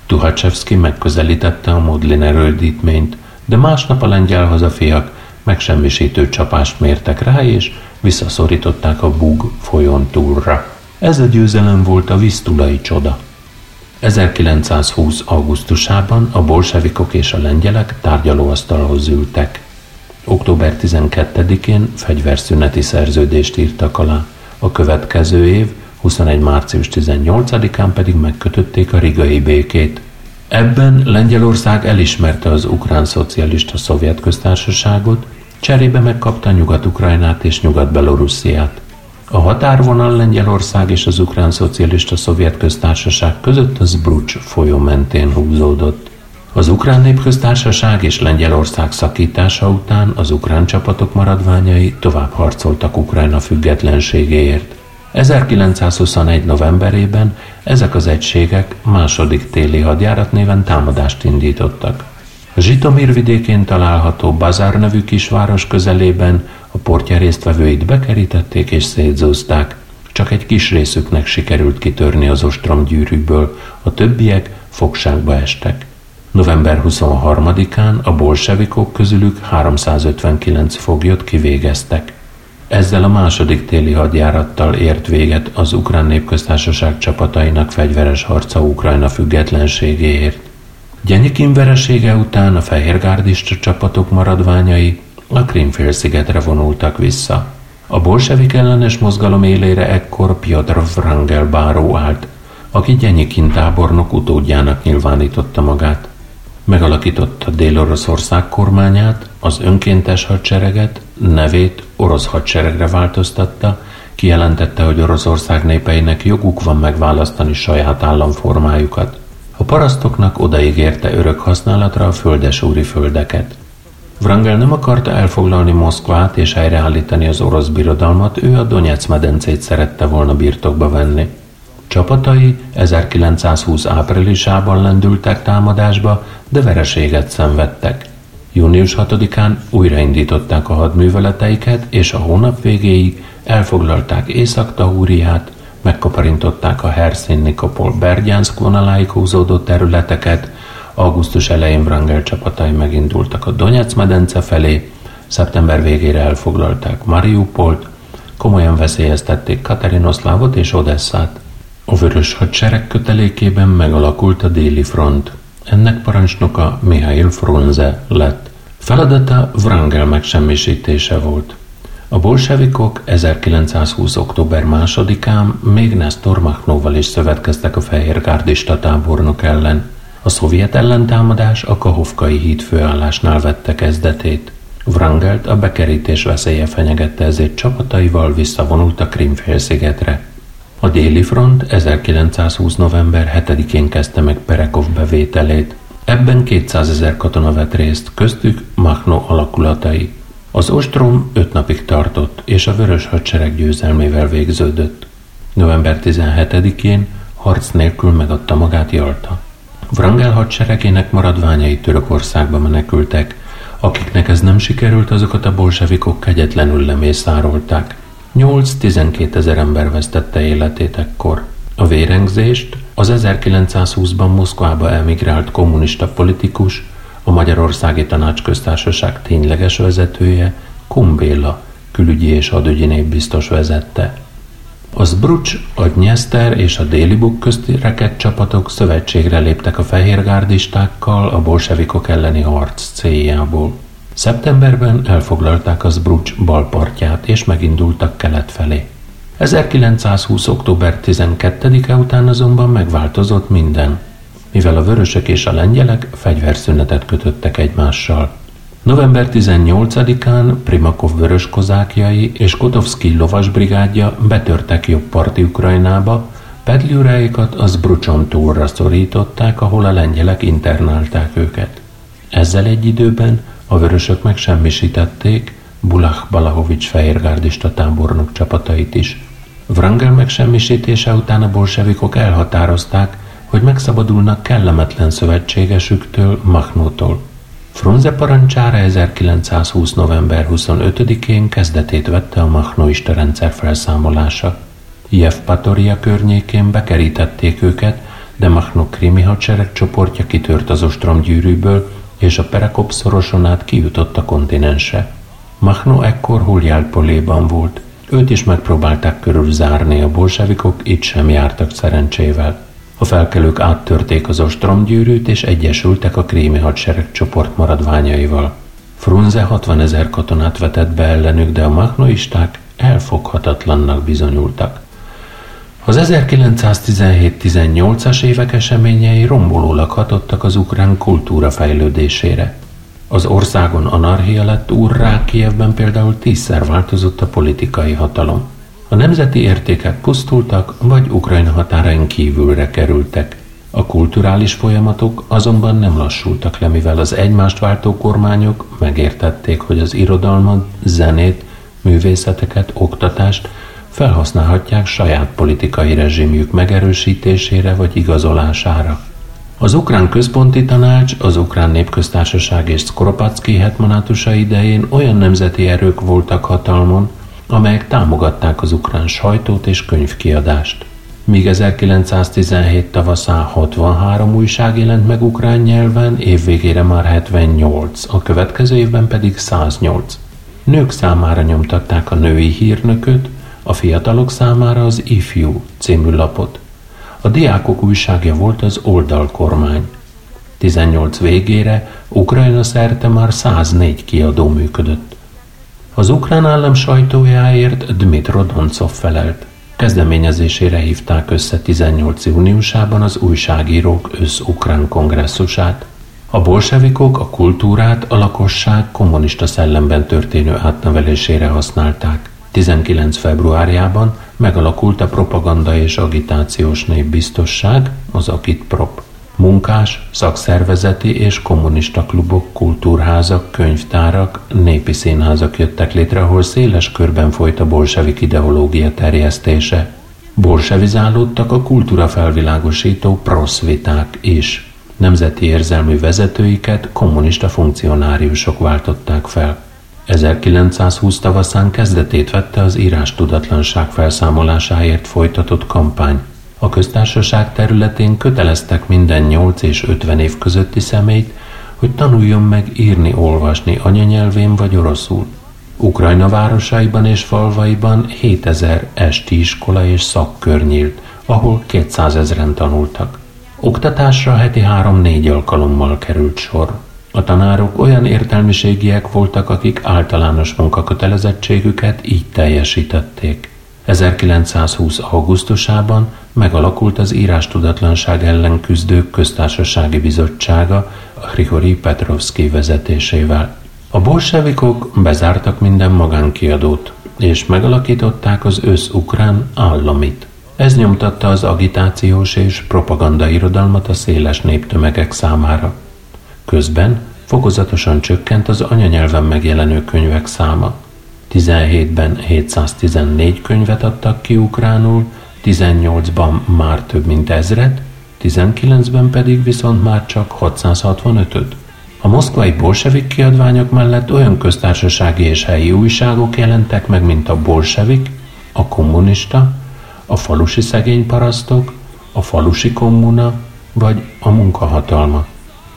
Tuhachevsky megközelítette a Modlin erődítményt, de másnap a lengyel hazafiak megsemmisítő csapást mértek rá, és visszaszorították a Bug folyón túlra. Ez a győzelem volt a Visztulai csoda. 1920. augusztusában a bolsevikok és a lengyelek tárgyalóasztalhoz ültek. Október 12-én fegyverszüneti szerződést írtak alá. A következő év 21. március 18-án pedig megkötötték a rigai békét. Ebben Lengyelország elismerte az ukrán szocialista szovjet köztársaságot, cserébe megkapta Nyugat-Ukrajnát és Nyugat-Belorussziát. A határvonal Lengyelország és az ukrán szocialista szovjet köztársaság között az Brucs folyó mentén húzódott. Az ukrán népköztársaság és Lengyelország szakítása után az ukrán csapatok maradványai tovább harcoltak Ukrajna függetlenségéért. 1921. novemberében ezek az egységek második téli hadjárat néven támadást indítottak. A Zsitomír vidékén található Bazár nevű kisváros közelében a portja résztvevőit bekerítették és szétzúzták. Csak egy kis részüknek sikerült kitörni az ostrom gyűrűből, a többiek fogságba estek. November 23-án a bolsevikok közülük 359 foglyot kivégeztek. Ezzel a második téli hadjárattal ért véget az ukrán népköztársaság csapatainak fegyveres harca Ukrajna függetlenségéért. Gyenyikin veresége után a fehérgárdista csapatok maradványai a Krimfél-szigetre vonultak vissza. A bolsevik ellenes mozgalom élére ekkor Piotr Wrangel báró állt, aki Gyenyikin tábornok utódjának nyilvánította magát. Megalakította Dél-Oroszország kormányát, az önkéntes hadsereget, nevét orosz hadseregre változtatta, kijelentette, hogy Oroszország népeinek joguk van megválasztani saját államformájukat. A parasztoknak odaígérte örök használatra a földesúri földeket. Wrangel nem akarta elfoglalni Moszkvát és helyreállítani az orosz birodalmat, ő a Donetsz medencét szerette volna birtokba venni. Csapatai 1920 áprilisában lendültek támadásba, de vereséget szenvedtek. Június 6-án újraindították a hadműveleteiket, és a hónap végéig elfoglalták Észak-Tahúriát, megkaparintották a Herszín Nikopol Bergyánszk vonaláig húzódó területeket, augusztus elején Wrangel csapatai megindultak a Donetsz medence felé, szeptember végére elfoglalták Mariupolt, komolyan veszélyeztették Katerinoszlávot és Odesszát. A vörös hadsereg kötelékében megalakult a déli front. Ennek parancsnoka Mihail Frunze lett. Feladata Wrangel megsemmisítése volt. A bolsevikok 1920. október 2-án még Nestor Machnóval is szövetkeztek a fehérgárdista tábornok ellen. A szovjet ellentámadás a Kahovkai híd főállásnál vette kezdetét. Wrangelt a bekerítés veszélye fenyegette, ezért csapataival visszavonult a Krimfélszigetre. A déli front 1920. november 7-én kezdte meg Perekov bevételét. Ebben 200 ezer katona vett részt, köztük Machno alakulatai. Az ostrom öt napig tartott, és a vörös hadsereg győzelmével végződött. November 17-én harc nélkül megadta magát Jalta. Wrangel hadseregének maradványai Törökországba menekültek, akiknek ez nem sikerült, azokat a bolsevikok kegyetlenül lemészárolták. 8-12 ezer ember vesztette életét ekkor. A vérengzést az 1920-ban Moszkvába emigrált kommunista politikus, a Magyarországi Tanácsköztársaság tényleges vezetője, Kumbéla, külügyi és adügyi biztos vezette. A Zbrucs, a Dnyeszter és a déli buk közti reket csapatok szövetségre léptek a fehérgárdistákkal a bolsevikok elleni harc céljából. Szeptemberben elfoglalták az Brucs balpartját, és megindultak kelet felé. 1920. október 12-e után azonban megváltozott minden, mivel a vörösök és a lengyelek fegyverszünetet kötöttek egymással. November 18-án Primakov vörös kozákjai és Kotovszki lovasbrigádja betörtek jobb parti Ukrajnába, Pedliuráikat az Brucson túlra szorították, ahol a lengyelek internálták őket. Ezzel egy időben a vörösök megsemmisítették Bulach Balahovics fehérgárdista tábornok csapatait is. Wrangel megsemmisítése után a bolsevikok elhatározták, hogy megszabadulnak kellemetlen szövetségesüktől, Machnótól. Frunze parancsára 1920. november 25-én kezdetét vette a machnóista rendszer felszámolása. Patoria környékén bekerítették őket, de Machnó krimi hadsereg csoportja kitört az ostrom gyűrűből, és a Perekop szoroson át kijutott a kontinensre. Machno ekkor Huljálpoléban volt. Őt is megpróbálták körülzárni, a bolsevikok itt sem jártak szerencsével. A felkelők áttörték az ostromgyűrűt, és egyesültek a krími hadsereg csoport maradványaival. Frunze 60 ezer katonát vetett be ellenük, de a machnoisták elfoghatatlannak bizonyultak. Az 1917-18-as évek eseményei rombolólag hatottak az ukrán kultúra fejlődésére. Az országon anarchia lett úrrá, Kievben például tízszer változott a politikai hatalom. A nemzeti értékek pusztultak, vagy Ukrajna határain kívülre kerültek. A kulturális folyamatok azonban nem lassultak le, mivel az egymást váltó kormányok megértették, hogy az irodalmat, zenét, művészeteket, oktatást felhasználhatják saját politikai rezsimjük megerősítésére vagy igazolására. Az Ukrán Központi Tanács, az Ukrán Népköztársaság és Skoropacki hetmanátusa idején olyan nemzeti erők voltak hatalmon, amelyek támogatták az ukrán sajtót és könyvkiadást. Míg 1917 tavaszán 63 újság jelent meg ukrán nyelven, évvégére már 78, a következő évben pedig 108. Nők számára nyomtatták a női hírnököt, a fiatalok számára az Ifjú című lapot. A diákok újságja volt az oldalkormány. 18 végére Ukrajna szerte már 104 kiadó működött. Az ukrán állam sajtójáért Dmitro Doncov felelt. Kezdeményezésére hívták össze 18. júniusában az újságírók össz-ukrán kongresszusát. A bolsevikok a kultúrát a lakosság kommunista szellemben történő átnevelésére használták. 19. februárjában megalakult a Propaganda és Agitációs Népbiztosság, az Agitprop. Munkás, szakszervezeti és kommunista klubok, kultúrházak, könyvtárak, népi színházak jöttek létre, ahol széles körben folyt a bolsevik ideológia terjesztése. Bolsevizálódtak a kultúra felvilágosító proszviták is. Nemzeti érzelmű vezetőiket kommunista funkcionáriusok váltották fel. 1920 tavaszán kezdetét vette az írás tudatlanság felszámolásáért folytatott kampány. A köztársaság területén köteleztek minden 8 és 50 év közötti személyt, hogy tanuljon meg írni, olvasni anyanyelvén vagy oroszul. Ukrajna városaiban és falvaiban 7000 esti iskola és szakkör nyílt, ahol 200 ezeren tanultak. Oktatásra heti három-négy alkalommal került sor. A tanárok olyan értelmiségiek voltak, akik általános munkakötelezettségüket így teljesítették. 1920. augusztusában megalakult az írás tudatlanság ellen küzdők köztársasági bizottsága Hrihori Petrovski vezetésével. A bolsevikok bezártak minden magánkiadót, és megalakították az ősz-ukrán államit. Ez nyomtatta az agitációs és propaganda irodalmat a széles néptömegek számára. Közben fokozatosan csökkent az anyanyelven megjelenő könyvek száma. 17-ben 714 könyvet adtak ki ukránul, 18-ban már több mint ezret, 19-ben pedig viszont már csak 665-öt. A moszkvai bolsevik kiadványok mellett olyan köztársasági és helyi újságok jelentek meg, mint a bolsevik, a kommunista, a falusi szegényparasztok, a falusi kommuna vagy a munkahatalma.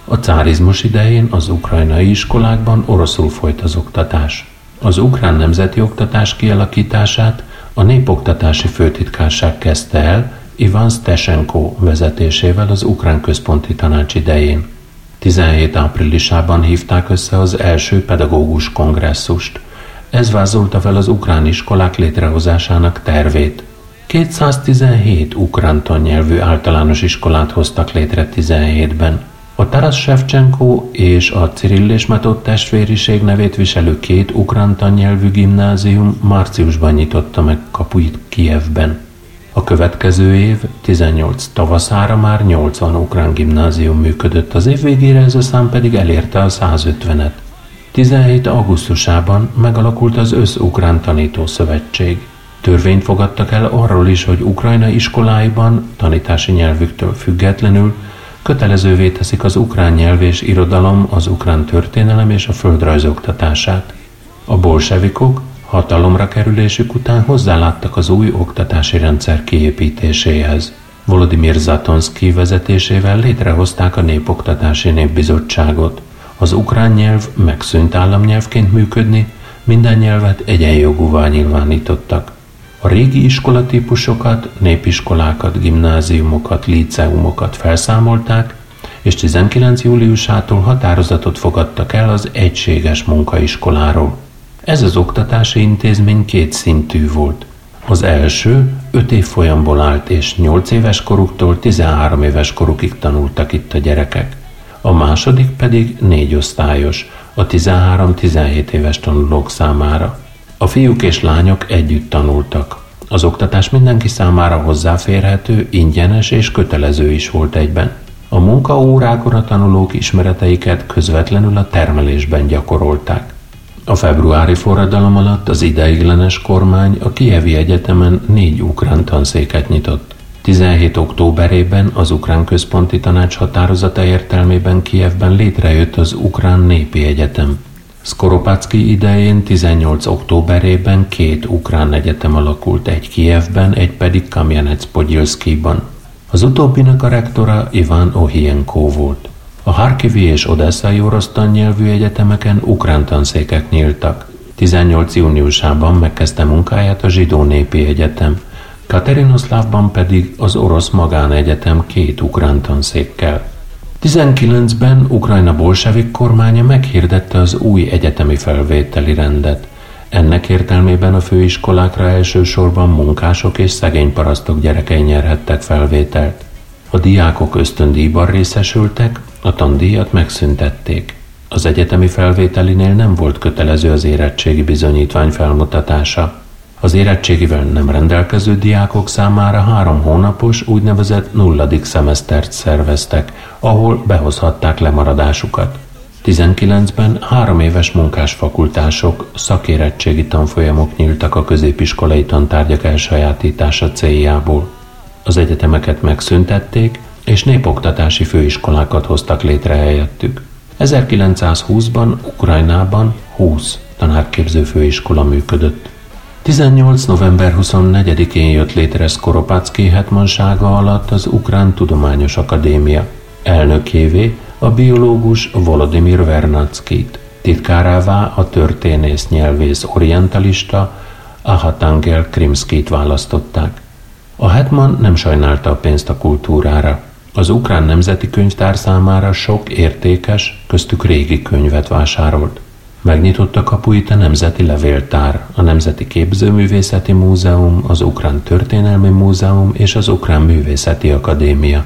A cárizmus idején az ukrajnai iskolákban oroszul folyt az oktatás. Az ukrán nemzeti oktatás kialakítását a Népoktatási Főtitkárság kezdte el Ivan Stesenko vezetésével az Ukrán Központi Tanács idején. 17 áprilisában hívták össze az első pedagógus kongresszust. Ez vázolta fel az ukrán iskolák létrehozásának tervét. 217 ukrán tannyelvű általános iskolát hoztak létre 17-ben. A Taras Shevchenko és a Cirill és Metod testvériség nevét viselő két ukrán tannyelvű gimnázium márciusban nyitotta meg kapuit Kijevben. A következő év, 18 tavaszára már 80 ukrán gimnázium működött, az év végére ez a szám pedig elérte a 150-et. 17. augusztusában megalakult az Össz-Ukrán Tanító Szövetség. Törvényt fogadtak el arról is, hogy Ukrajna iskoláiban tanítási nyelvüktől függetlenül kötelezővé teszik az ukrán nyelv és irodalom, az ukrán történelem és a földrajz oktatását. A bolsevikok hatalomra kerülésük után hozzáláttak az új oktatási rendszer kiépítéséhez. Volodymyr Zatonszki vezetésével létrehozták a Népoktatási Népbizottságot. Az ukrán nyelv megszűnt államnyelvként működni, minden nyelvet egyenjogúvá nyilvánítottak. A régi iskolatípusokat, népiskolákat, gimnáziumokat, líceumokat felszámolták, és 19. júliusától határozatot fogadtak el az egységes munkaiskoláról. Ez az oktatási intézmény két szintű volt. Az első 5 év folyamból állt, és 8 éves koruktól 13 éves korukig tanultak itt a gyerekek. A második pedig négy osztályos, a 13-17 éves tanulók számára. A fiúk és lányok együtt tanultak. Az oktatás mindenki számára hozzáférhető, ingyenes és kötelező is volt egyben. A munkaórákon a tanulók ismereteiket közvetlenül a termelésben gyakorolták. A februári forradalom alatt az ideiglenes kormány a Kievi Egyetemen négy ukrán tanszéket nyitott. 17. októberében az Ukrán Központi Tanács határozata értelmében Kievben létrejött az Ukrán Népi Egyetem. Skoropacki idején 18. októberében két ukrán egyetem alakult, egy Kijevben, egy pedig kamjanec podilszkiban Az utóbbinak a rektora Ivan Ohienko volt. A Harkivi és Odesszai orosz tannyelvű egyetemeken ukrán tanszékek nyíltak. 18. júniusában megkezdte munkáját a Zsidó Népi Egyetem, Katerinoszlávban pedig az orosz magánegyetem két ukrán tanszékkel. 19-ben Ukrajna bolsevik kormánya meghirdette az új egyetemi felvételi rendet. Ennek értelmében a főiskolákra elsősorban munkások és szegény parasztok gyerekei nyerhettek felvételt. A diákok ösztöndíjban részesültek, a tandíjat megszüntették. Az egyetemi felvételinél nem volt kötelező az érettségi bizonyítvány felmutatása. Az érettségivel nem rendelkező diákok számára három hónapos úgynevezett nulladik szemesztert szerveztek, ahol behozhatták lemaradásukat. 19-ben három éves munkásfakultások, szakérettségi tanfolyamok nyíltak a középiskolai tantárgyak elsajátítása céljából. Az egyetemeket megszüntették, és népoktatási főiskolákat hoztak létre helyettük. 1920-ban Ukrajnában 20 tanárképző főiskola működött. 18. november 24-én jött létre Skoropacki hetmansága alatt az Ukrán Tudományos Akadémia. Elnökévé a biológus Volodymyr Vernackit, titkárává a történész nyelvész orientalista Ahatangel Krimskit választották. A hetman nem sajnálta a pénzt a kultúrára. Az ukrán nemzeti könyvtár számára sok értékes, köztük régi könyvet vásárolt. Megnyitotta kapuit a Nemzeti Levéltár, a Nemzeti Képzőművészeti Múzeum, az Ukrán Történelmi Múzeum és az Ukrán Művészeti Akadémia.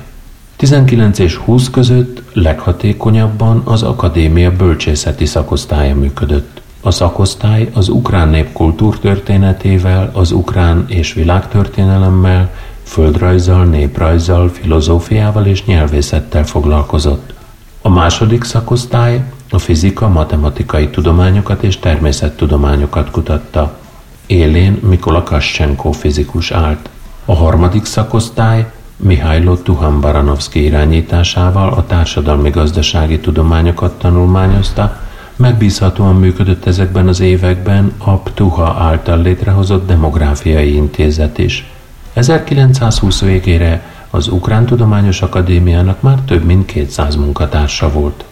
19 és 20 között leghatékonyabban az akadémia bölcsészeti szakosztálya működött. A szakosztály az ukrán nép kultúrtörténetével, az ukrán és világtörténelemmel, földrajzzal, néprajzzal, filozófiával és nyelvészettel foglalkozott. A második szakosztály a fizika, matematikai tudományokat és természettudományokat kutatta. Élén Mikola Kascsenko fizikus állt. A harmadik szakosztály Mihailo Tuhan Baranovszki irányításával a társadalmi-gazdasági tudományokat tanulmányozta, megbízhatóan működött ezekben az években a PTUHA által létrehozott demográfiai intézet is. 1920 végére az Ukrán Tudományos Akadémiának már több mint 200 munkatársa volt.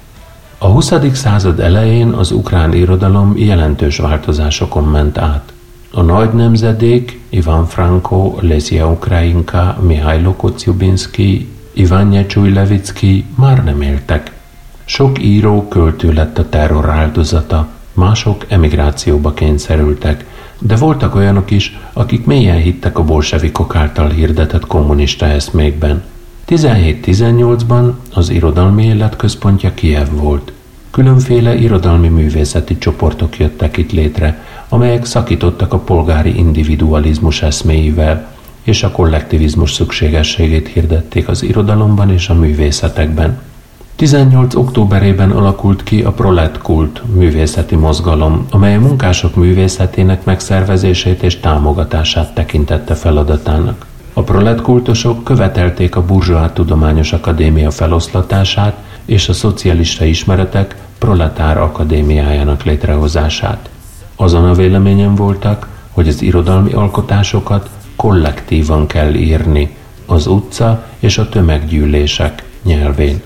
A 20. század elején az ukrán irodalom jelentős változásokon ment át. A nagy nemzedék Ivan Franko, Lesia Ukrainka, Mihailo Kocyubinski, Ivan Nyecsúj Levicki már nem éltek. Sok író költő lett a terror áldozata, mások emigrációba kényszerültek, de voltak olyanok is, akik mélyen hittek a bolsevikok által hirdetett kommunista eszmékben. 17-18-ban az irodalmi élet központja Kiev volt. Különféle irodalmi művészeti csoportok jöttek itt létre, amelyek szakítottak a polgári individualizmus eszméivel, és a kollektivizmus szükségességét hirdették az irodalomban és a művészetekben. 18. októberében alakult ki a Prolet Kult művészeti mozgalom, amely a munkások művészetének megszervezését és támogatását tekintette feladatának. A prolet kultosok követelték a Burzsóá Tudományos Akadémia feloszlatását és a szocialista ismeretek proletár akadémiájának létrehozását. Azon a véleményen voltak, hogy az irodalmi alkotásokat kollektívan kell írni, az utca és a tömeggyűlések nyelvén.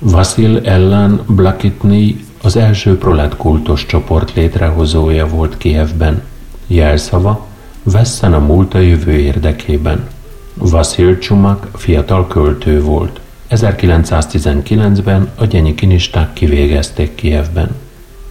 Vasil Ellen Blakitny az első proletkultos csoport létrehozója volt Kievben. Jelszava, vesszen a múlt a jövő érdekében. Vasil Csumak fiatal költő volt. 1919-ben a gyenyikinisták kivégezték Kievben.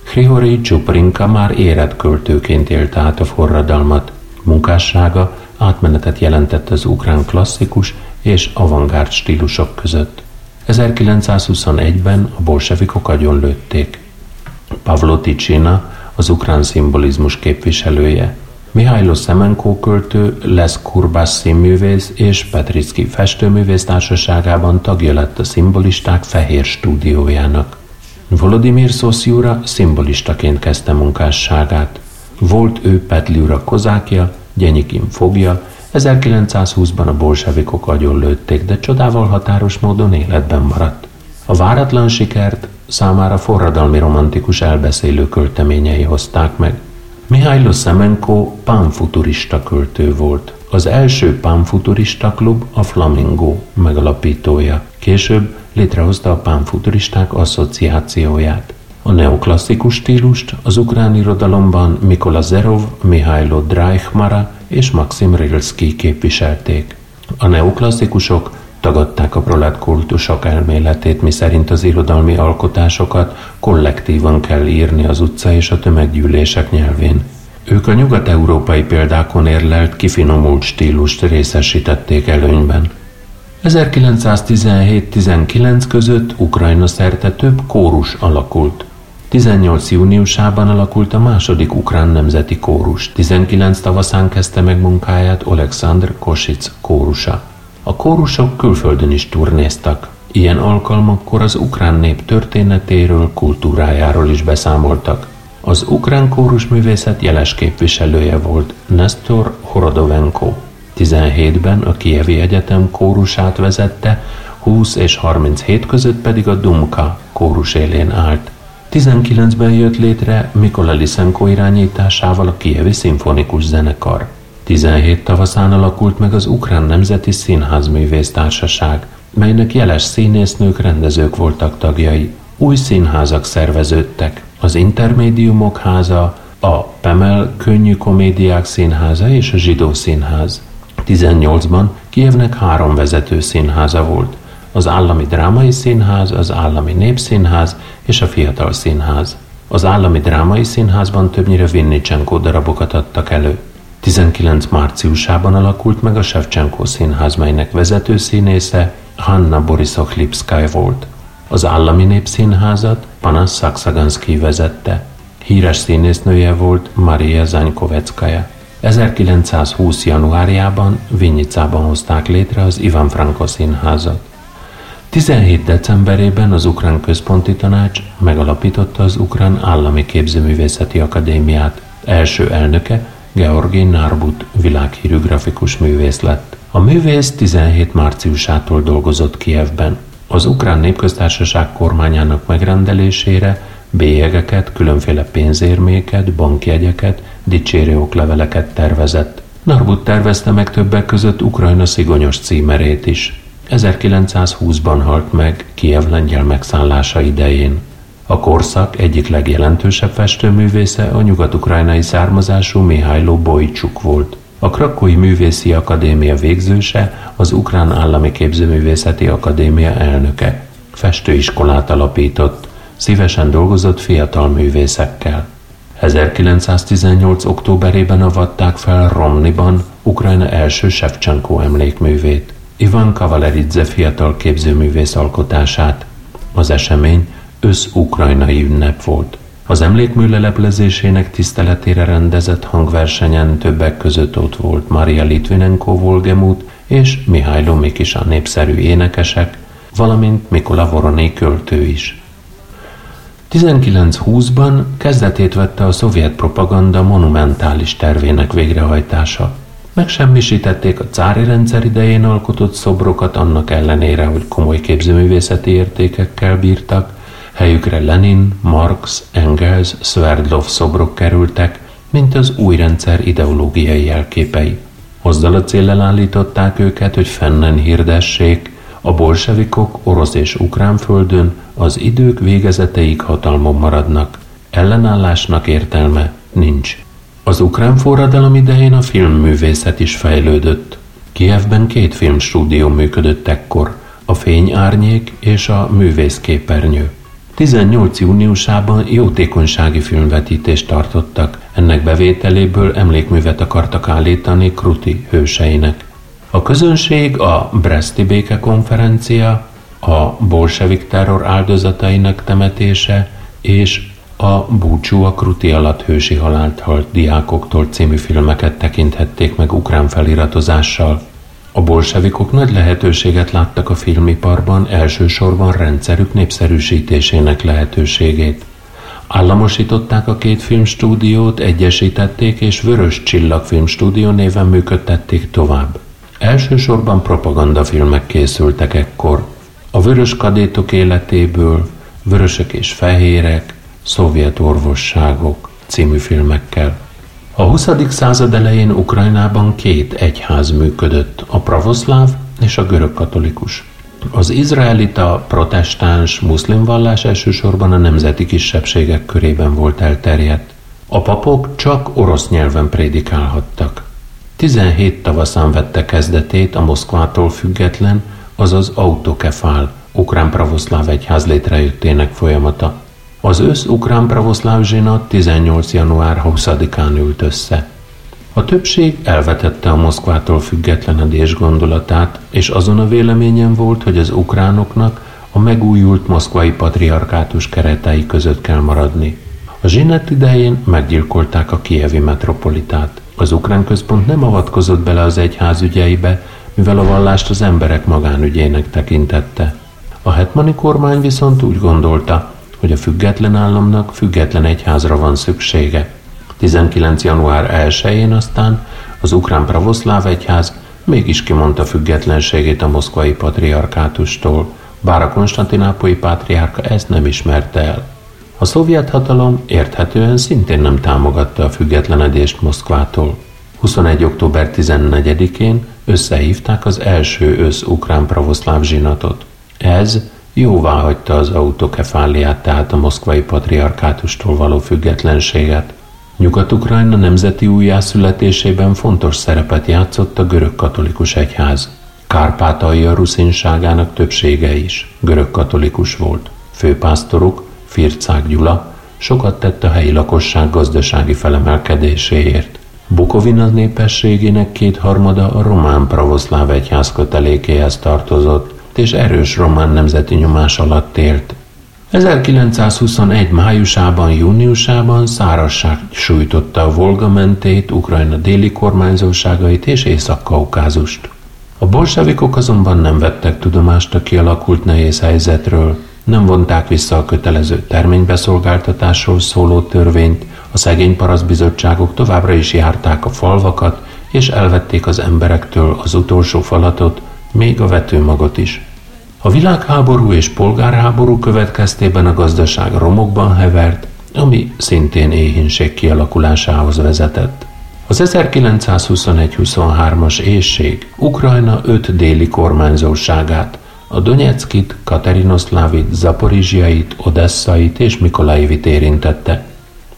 Hrihori Csuprinka már érett költőként élte át a forradalmat. Munkássága átmenetet jelentett az ukrán klasszikus és avantgárd stílusok között. 1921-ben a bolsevikok agyonlőtték. Pavlo Ticina, az ukrán szimbolizmus képviselője, Mihailo Szemenkó költő, Les Kurbás színművész és Petricki festőművész társaságában tagja lett a szimbolisták fehér stúdiójának. Volodymyr Szoszjúra szimbolistaként kezdte munkásságát. Volt ő Petliura kozákja, Gyenyikin fogja, 1920-ban a bolsevikok agyon lőtték, de csodával határos módon életben maradt. A váratlan sikert számára forradalmi romantikus elbeszélő költeményei hozták meg. Mihailo Szemenko pánfuturista költő volt. Az első pánfuturista klub a Flamingo megalapítója. Később létrehozta a pánfuturisták asszociációját. A neoklasszikus stílust az ukrán irodalomban Mikola Zerov, Mihailo Draichmara és Maxim Rilski képviselték. A neoklasszikusok tagadták a prolet kultusok elméletét, miszerint az irodalmi alkotásokat kollektívan kell írni az utca és a tömeggyűlések nyelvén. Ők a nyugat-európai példákon érlelt, kifinomult stílust részesítették előnyben. 1917-19 között Ukrajna szerte több kórus alakult. 18 júniusában alakult a második ukrán nemzeti kórus. 19 tavaszán kezdte meg munkáját Alexander Kosic kórusa. A kórusok külföldön is turnéztak. Ilyen alkalmakkor az ukrán nép történetéről, kultúrájáról is beszámoltak. Az ukrán kórusművészet jeles képviselője volt Nestor Horodovenko. 17-ben a Kievi Egyetem kórusát vezette, 20 és 37 között pedig a Dumka kórus élén állt. 19-ben jött létre Mikola Lisenko irányításával a Kievi Szimfonikus Zenekar. 17 tavaszán alakult meg az Ukrán Nemzeti Színház Művésztársaság, melynek jeles színésznők, rendezők voltak tagjai. Új színházak szerveződtek, az Intermédiumok háza, a Pemel Könnyű Komédiák Színháza és a Zsidó Színház. 18-ban Kievnek három vezető színháza volt, az Állami Drámai Színház, az Állami Népszínház és a Fiatal Színház. Az Állami Drámai Színházban többnyire Vinnicsenko darabokat adtak elő. 19 márciusában alakult meg a Shevchenko Színház, melynek vezető színésze Hanna Borisok-Lipszkály volt. Az Állami Népszínházat Panas Szaksaganszki vezette. Híres színésznője volt Maria Zanykoveckaja. 1920. januárjában Vinnicában hozták létre az Ivan Franko színházat. 17. decemberében az Ukrán Központi Tanács megalapította az Ukrán Állami Képzőművészeti Akadémiát. Első elnöke Georgi Narbut világhírű grafikus művész lett. A művész 17 márciusától dolgozott Kievben. Az Ukrán Népköztársaság kormányának megrendelésére bélyegeket, különféle pénzérméket, bankjegyeket, dicsérő tervezett. Narbut tervezte meg többek között Ukrajna szigonyos címerét is. 1920-ban halt meg Kiev lengyel megszállása idején. A korszak egyik legjelentősebb festőművésze a nyugat-ukrajnai származású Mihályló Bojcsuk volt. A Krakói Művészi Akadémia végzőse, az Ukrán Állami Képzőművészeti Akadémia elnöke. Festőiskolát alapított, szívesen dolgozott fiatal művészekkel. 1918. októberében avatták fel Romniban Ukrajna első Shevchenko emlékművét, Ivan Kavaleridze fiatal képzőművész alkotását. Az esemény össz-ukrajnai ünnep volt. Az emlékmű leleplezésének tiszteletére rendezett hangversenyen többek között ott volt Maria Litvinenko Volgemut és Mihály Lomik a népszerű énekesek, valamint Mikola Voroné költő is. 1920-ban kezdetét vette a szovjet propaganda monumentális tervének végrehajtása. Megsemmisítették a cári rendszer idején alkotott szobrokat annak ellenére, hogy komoly képzőművészeti értékekkel bírtak, helyükre Lenin, Marx, Engels, Sverdlov szobrok kerültek, mint az új rendszer ideológiai jelképei. Azzal a céllal állították őket, hogy fennen hirdessék, a bolsevikok orosz és ukrán földön az idők végezeteig hatalmon maradnak. Ellenállásnak értelme nincs. Az ukrán forradalom idején a filmművészet is fejlődött. Kievben két filmstúdió működött ekkor, a Fényárnyék és a Művészképernyő. 18. júniusában jótékonysági filmvetítést tartottak. Ennek bevételéből emlékművet akartak állítani Kruti hőseinek. A közönség a Breszti Béke konferencia, a bolsevik terror áldozatainak temetése és a Búcsú a Kruti alatt hősi halált halt diákoktól című filmeket tekinthették meg ukrán feliratozással. A bolsevikok nagy lehetőséget láttak a filmiparban, elsősorban rendszerük népszerűsítésének lehetőségét. Államosították a két filmstúdiót, egyesítették és Vörös Csillag filmstúdió néven működtették tovább. Elsősorban propagandafilmek készültek ekkor. A vörös kadétok életéből, vörösök és fehérek, szovjet orvosságok című filmekkel. A 20. század elején Ukrajnában két egyház működött, a pravoszláv és a görög katolikus. Az izraelita protestáns muszlim vallás elsősorban a nemzeti kisebbségek körében volt elterjedt. A papok csak orosz nyelven prédikálhattak. 17 tavaszán vette kezdetét a Moszkvától független, azaz autokefál, ukrán pravoszláv egyház létrejöttének folyamata. Az ősz-ukrán pravoszláv zsinat 18. január 20-án ült össze. A többség elvetette a Moszkvától függetlenedés gondolatát, és azon a véleményen volt, hogy az ukránoknak a megújult moszkvai patriarkátus keretei között kell maradni. A zsinat idején meggyilkolták a kievi metropolitát. Az ukrán központ nem avatkozott bele az egyház ügyeibe, mivel a vallást az emberek magánügyének tekintette. A hetmani kormány viszont úgy gondolta, hogy a független államnak független egyházra van szüksége. 19. január 1-én aztán az ukrán pravoszláv egyház mégis kimondta függetlenségét a moszkvai patriarkátustól, bár a konstantinápolyi pátriárka ezt nem ismerte el. A szovjet hatalom érthetően szintén nem támogatta a függetlenedést Moszkvától. 21. október 14-én összehívták az első ősz-ukrán pravoszláv zsinatot. Ez jóvá hagyta az autokefáliát, tehát a moszkvai patriarkátustól való függetlenséget. Nyugat-Ukrajna nemzeti újjászületésében fontos szerepet játszott a görög katolikus egyház. Kárpátalja ruszinságának többsége is görög katolikus volt. Főpásztoruk, Fircák Gyula, sokat tett a helyi lakosság gazdasági felemelkedéséért. Bukovina népességének kétharmada a román pravoszláv egyház kötelékéhez tartozott, és erős román nemzeti nyomás alatt élt. 1921. májusában, júniusában szárasság sújtotta a Volga mentét, Ukrajna déli kormányzóságait és Észak-Kaukázust. A bolsevikok azonban nem vettek tudomást a kialakult nehéz helyzetről, nem vonták vissza a kötelező terménybeszolgáltatásról szóló törvényt, a szegény paraszbizottságok továbbra is járták a falvakat, és elvették az emberektől az utolsó falatot, még a vetőmagot is. A világháború és polgárháború következtében a gazdaság romokban hevert, ami szintén éhínség kialakulásához vezetett. Az 1921-23-as éjség Ukrajna öt déli kormányzóságát, a Donetskit, Katerinoszlávit, Zaporizsiait, Odesszait és Mikolaivit érintette.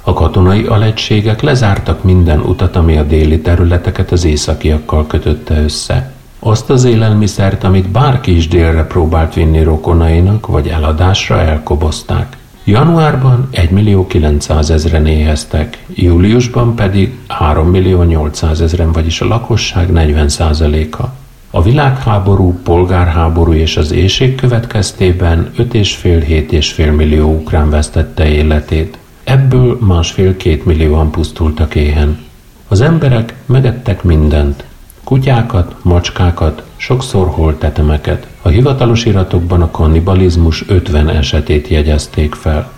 A katonai alegységek lezártak minden utat, ami a déli területeket az északiakkal kötötte össze. Azt az élelmiszert, amit bárki is délre próbált vinni rokonainak, vagy eladásra elkobozták. Januárban 1 millió 900 ezeren éheztek, júliusban pedig 3 millió 800 ezeren, vagyis a lakosság 40% a A világháború, polgárháború és az éjség következtében 5,5-7,5 millió ukrán vesztette életét. Ebből másfél-két millióan pusztultak éhen. Az emberek megettek mindent, Kutyákat, macskákat, sokszor holtetemeket. A hivatalos iratokban a kannibalizmus 50 esetét jegyezték fel.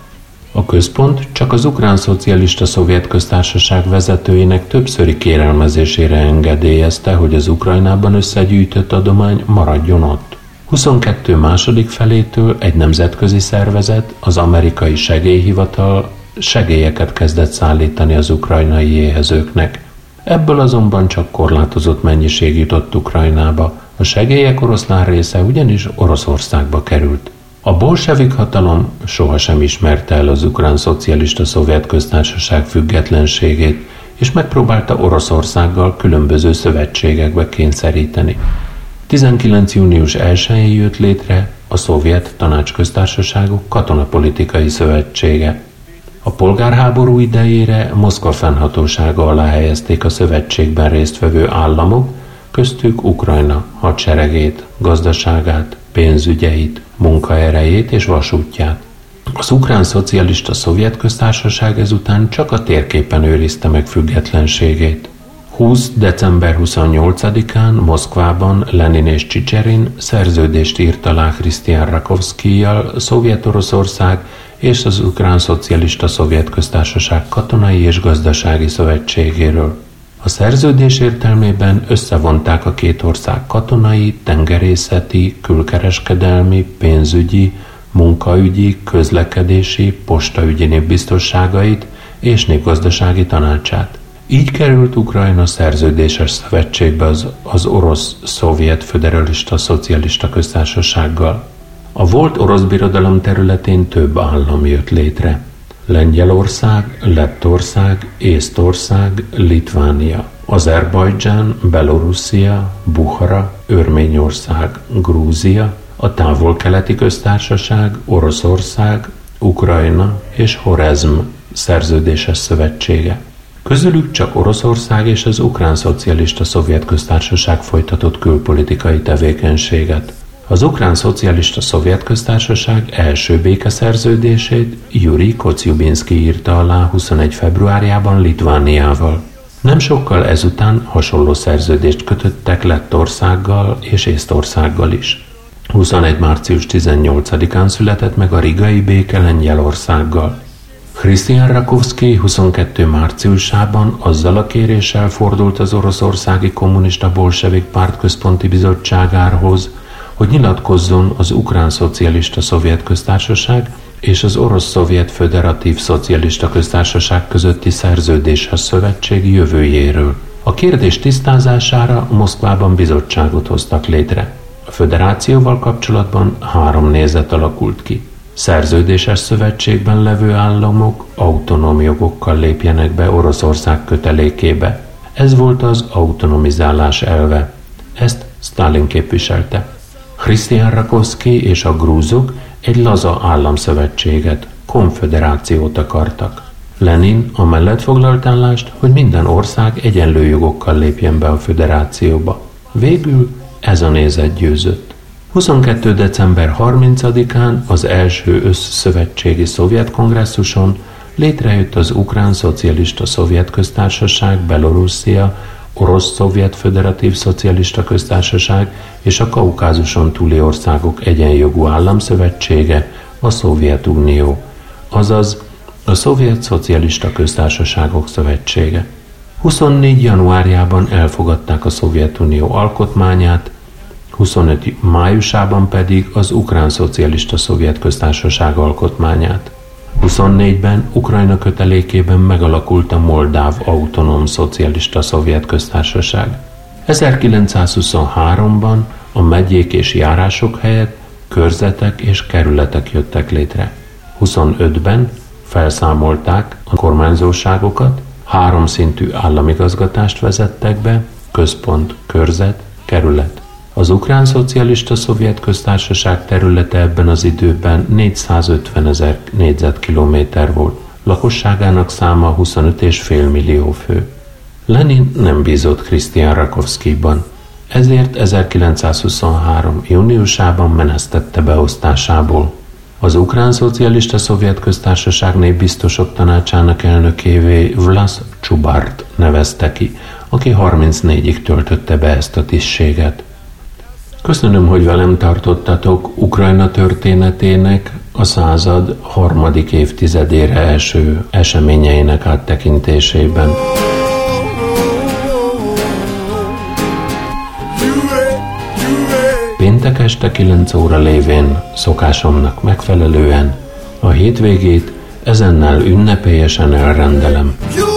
A központ csak az ukrán szocialista szovjet köztársaság vezetőinek többszöri kérelmezésére engedélyezte, hogy az Ukrajnában összegyűjtött adomány maradjon ott. 22 második felétől egy nemzetközi szervezet, az amerikai segélyhivatal segélyeket kezdett szállítani az ukrajnai éhezőknek – Ebből azonban csak korlátozott mennyiség jutott Ukrajnába, a segélyek oroszlán része ugyanis Oroszországba került. A bolsevik hatalom sohasem ismerte el az ukrán szocialista szovjet köztársaság függetlenségét, és megpróbálta Oroszországgal különböző szövetségekbe kényszeríteni. 19. június 1-én jött létre a szovjet tanácsköztársaságok katonapolitikai szövetsége. A polgárháború idejére Moszkva fennhatósága alá helyezték a szövetségben résztvevő államok, köztük Ukrajna hadseregét, gazdaságát, pénzügyeit, munkaerejét és vasútját. Az ukrán szocialista szovjet köztársaság ezután csak a térképen őrizte meg függetlenségét. 20. december 28-án Moszkvában Lenin és Csicserin szerződést írt alá Krisztián Rakovszkijjal Szovjet-Oroszország és az Ukrán Szocialista Szovjet Köztársaság katonai és gazdasági szövetségéről. A szerződés értelmében összevonták a két ország katonai, tengerészeti, külkereskedelmi, pénzügyi, munkaügyi, közlekedési, postaügyi népbiztosságait és népgazdasági tanácsát. Így került Ukrajna szerződéses szövetségbe az, az orosz-szovjet föderalista szocialista köztársasággal. A volt orosz birodalom területén több állam jött létre. Lengyelország, Lettország, Észtország, Litvánia, Azerbajdzsán, Belorusszia, Buhara, Örményország, Grúzia, a távol-keleti köztársaság, Oroszország, Ukrajna és Horezm szerződéses szövetsége. Közülük csak Oroszország és az Ukrán Szocialista Szovjet Köztársaság folytatott külpolitikai tevékenységet. Az Ukrán Szocialista Szovjet Köztársaság első békeszerződését Yuri Kociubinski írta alá 21. februárjában Litvániával. Nem sokkal ezután hasonló szerződést kötöttek Lettországgal és Észtországgal is. 21. március 18-án született meg a rigai béke Lengyelországgal. Christian Rakowski 22. márciusában azzal a kéréssel fordult az Oroszországi Kommunista Bolsevik Párt Központi Bizottságához, hogy nyilatkozzon az Ukrán Szocialista Szovjet Köztársaság és az Orosz-Szovjet Föderatív Szocialista Köztársaság közötti szerződéshez szövetség jövőjéről. A kérdés tisztázására Moszkvában bizottságot hoztak létre. A föderációval kapcsolatban három nézet alakult ki. Szerződéses szövetségben levő államok autonóm jogokkal lépjenek be Oroszország kötelékébe. Ez volt az autonomizálás elve. Ezt Stalin képviselte. Christian Rakowski és a grúzok egy laza államszövetséget, konfederációt akartak. Lenin amellett foglalt állást, hogy minden ország egyenlő jogokkal lépjen be a föderációba. Végül ez a nézet győzött. 22. december 30-án az első összszövetségi szovjet kongresszuson létrejött az Ukrán Szocialista Szovjet Köztársaság, Belorusszia, Orosz-Szovjet Föderatív Szocialista Köztársaság és a Kaukázuson túli országok egyenjogú államszövetsége, a Szovjetunió, azaz a Szovjet Szocialista Köztársaságok Szövetsége. 24. januárjában elfogadták a Szovjetunió alkotmányát, 25. májusában pedig az Ukrán Szocialista Szovjet Köztársaság alkotmányát. 24-ben Ukrajna kötelékében megalakult a Moldáv Autonóm Szocialista Szovjet Köztársaság. 1923-ban a megyék és járások helyett körzetek és kerületek jöttek létre. 25-ben felszámolták a kormányzóságokat, háromszintű államigazgatást vezettek be, központ, körzet, kerület. Az Ukrán Szocialista Szovjet Köztársaság területe ebben az időben 450 ezer négyzetkilométer volt, lakosságának száma 25,5 millió fő. Lenin nem bízott Krisztián Rakovszkiban, ezért 1923. júniusában menesztette beosztásából. Az Ukrán Szocialista Szovjet Köztársaság népbiztosok tanácsának elnökévé Vlas Csubart nevezte ki, aki 34-ig töltötte be ezt a tisztséget. Köszönöm, hogy velem tartottatok Ukrajna történetének a század harmadik évtizedére első eseményeinek áttekintésében. Péntek este 9 óra lévén szokásomnak megfelelően a hétvégét ezennel ünnepélyesen elrendelem. Jó!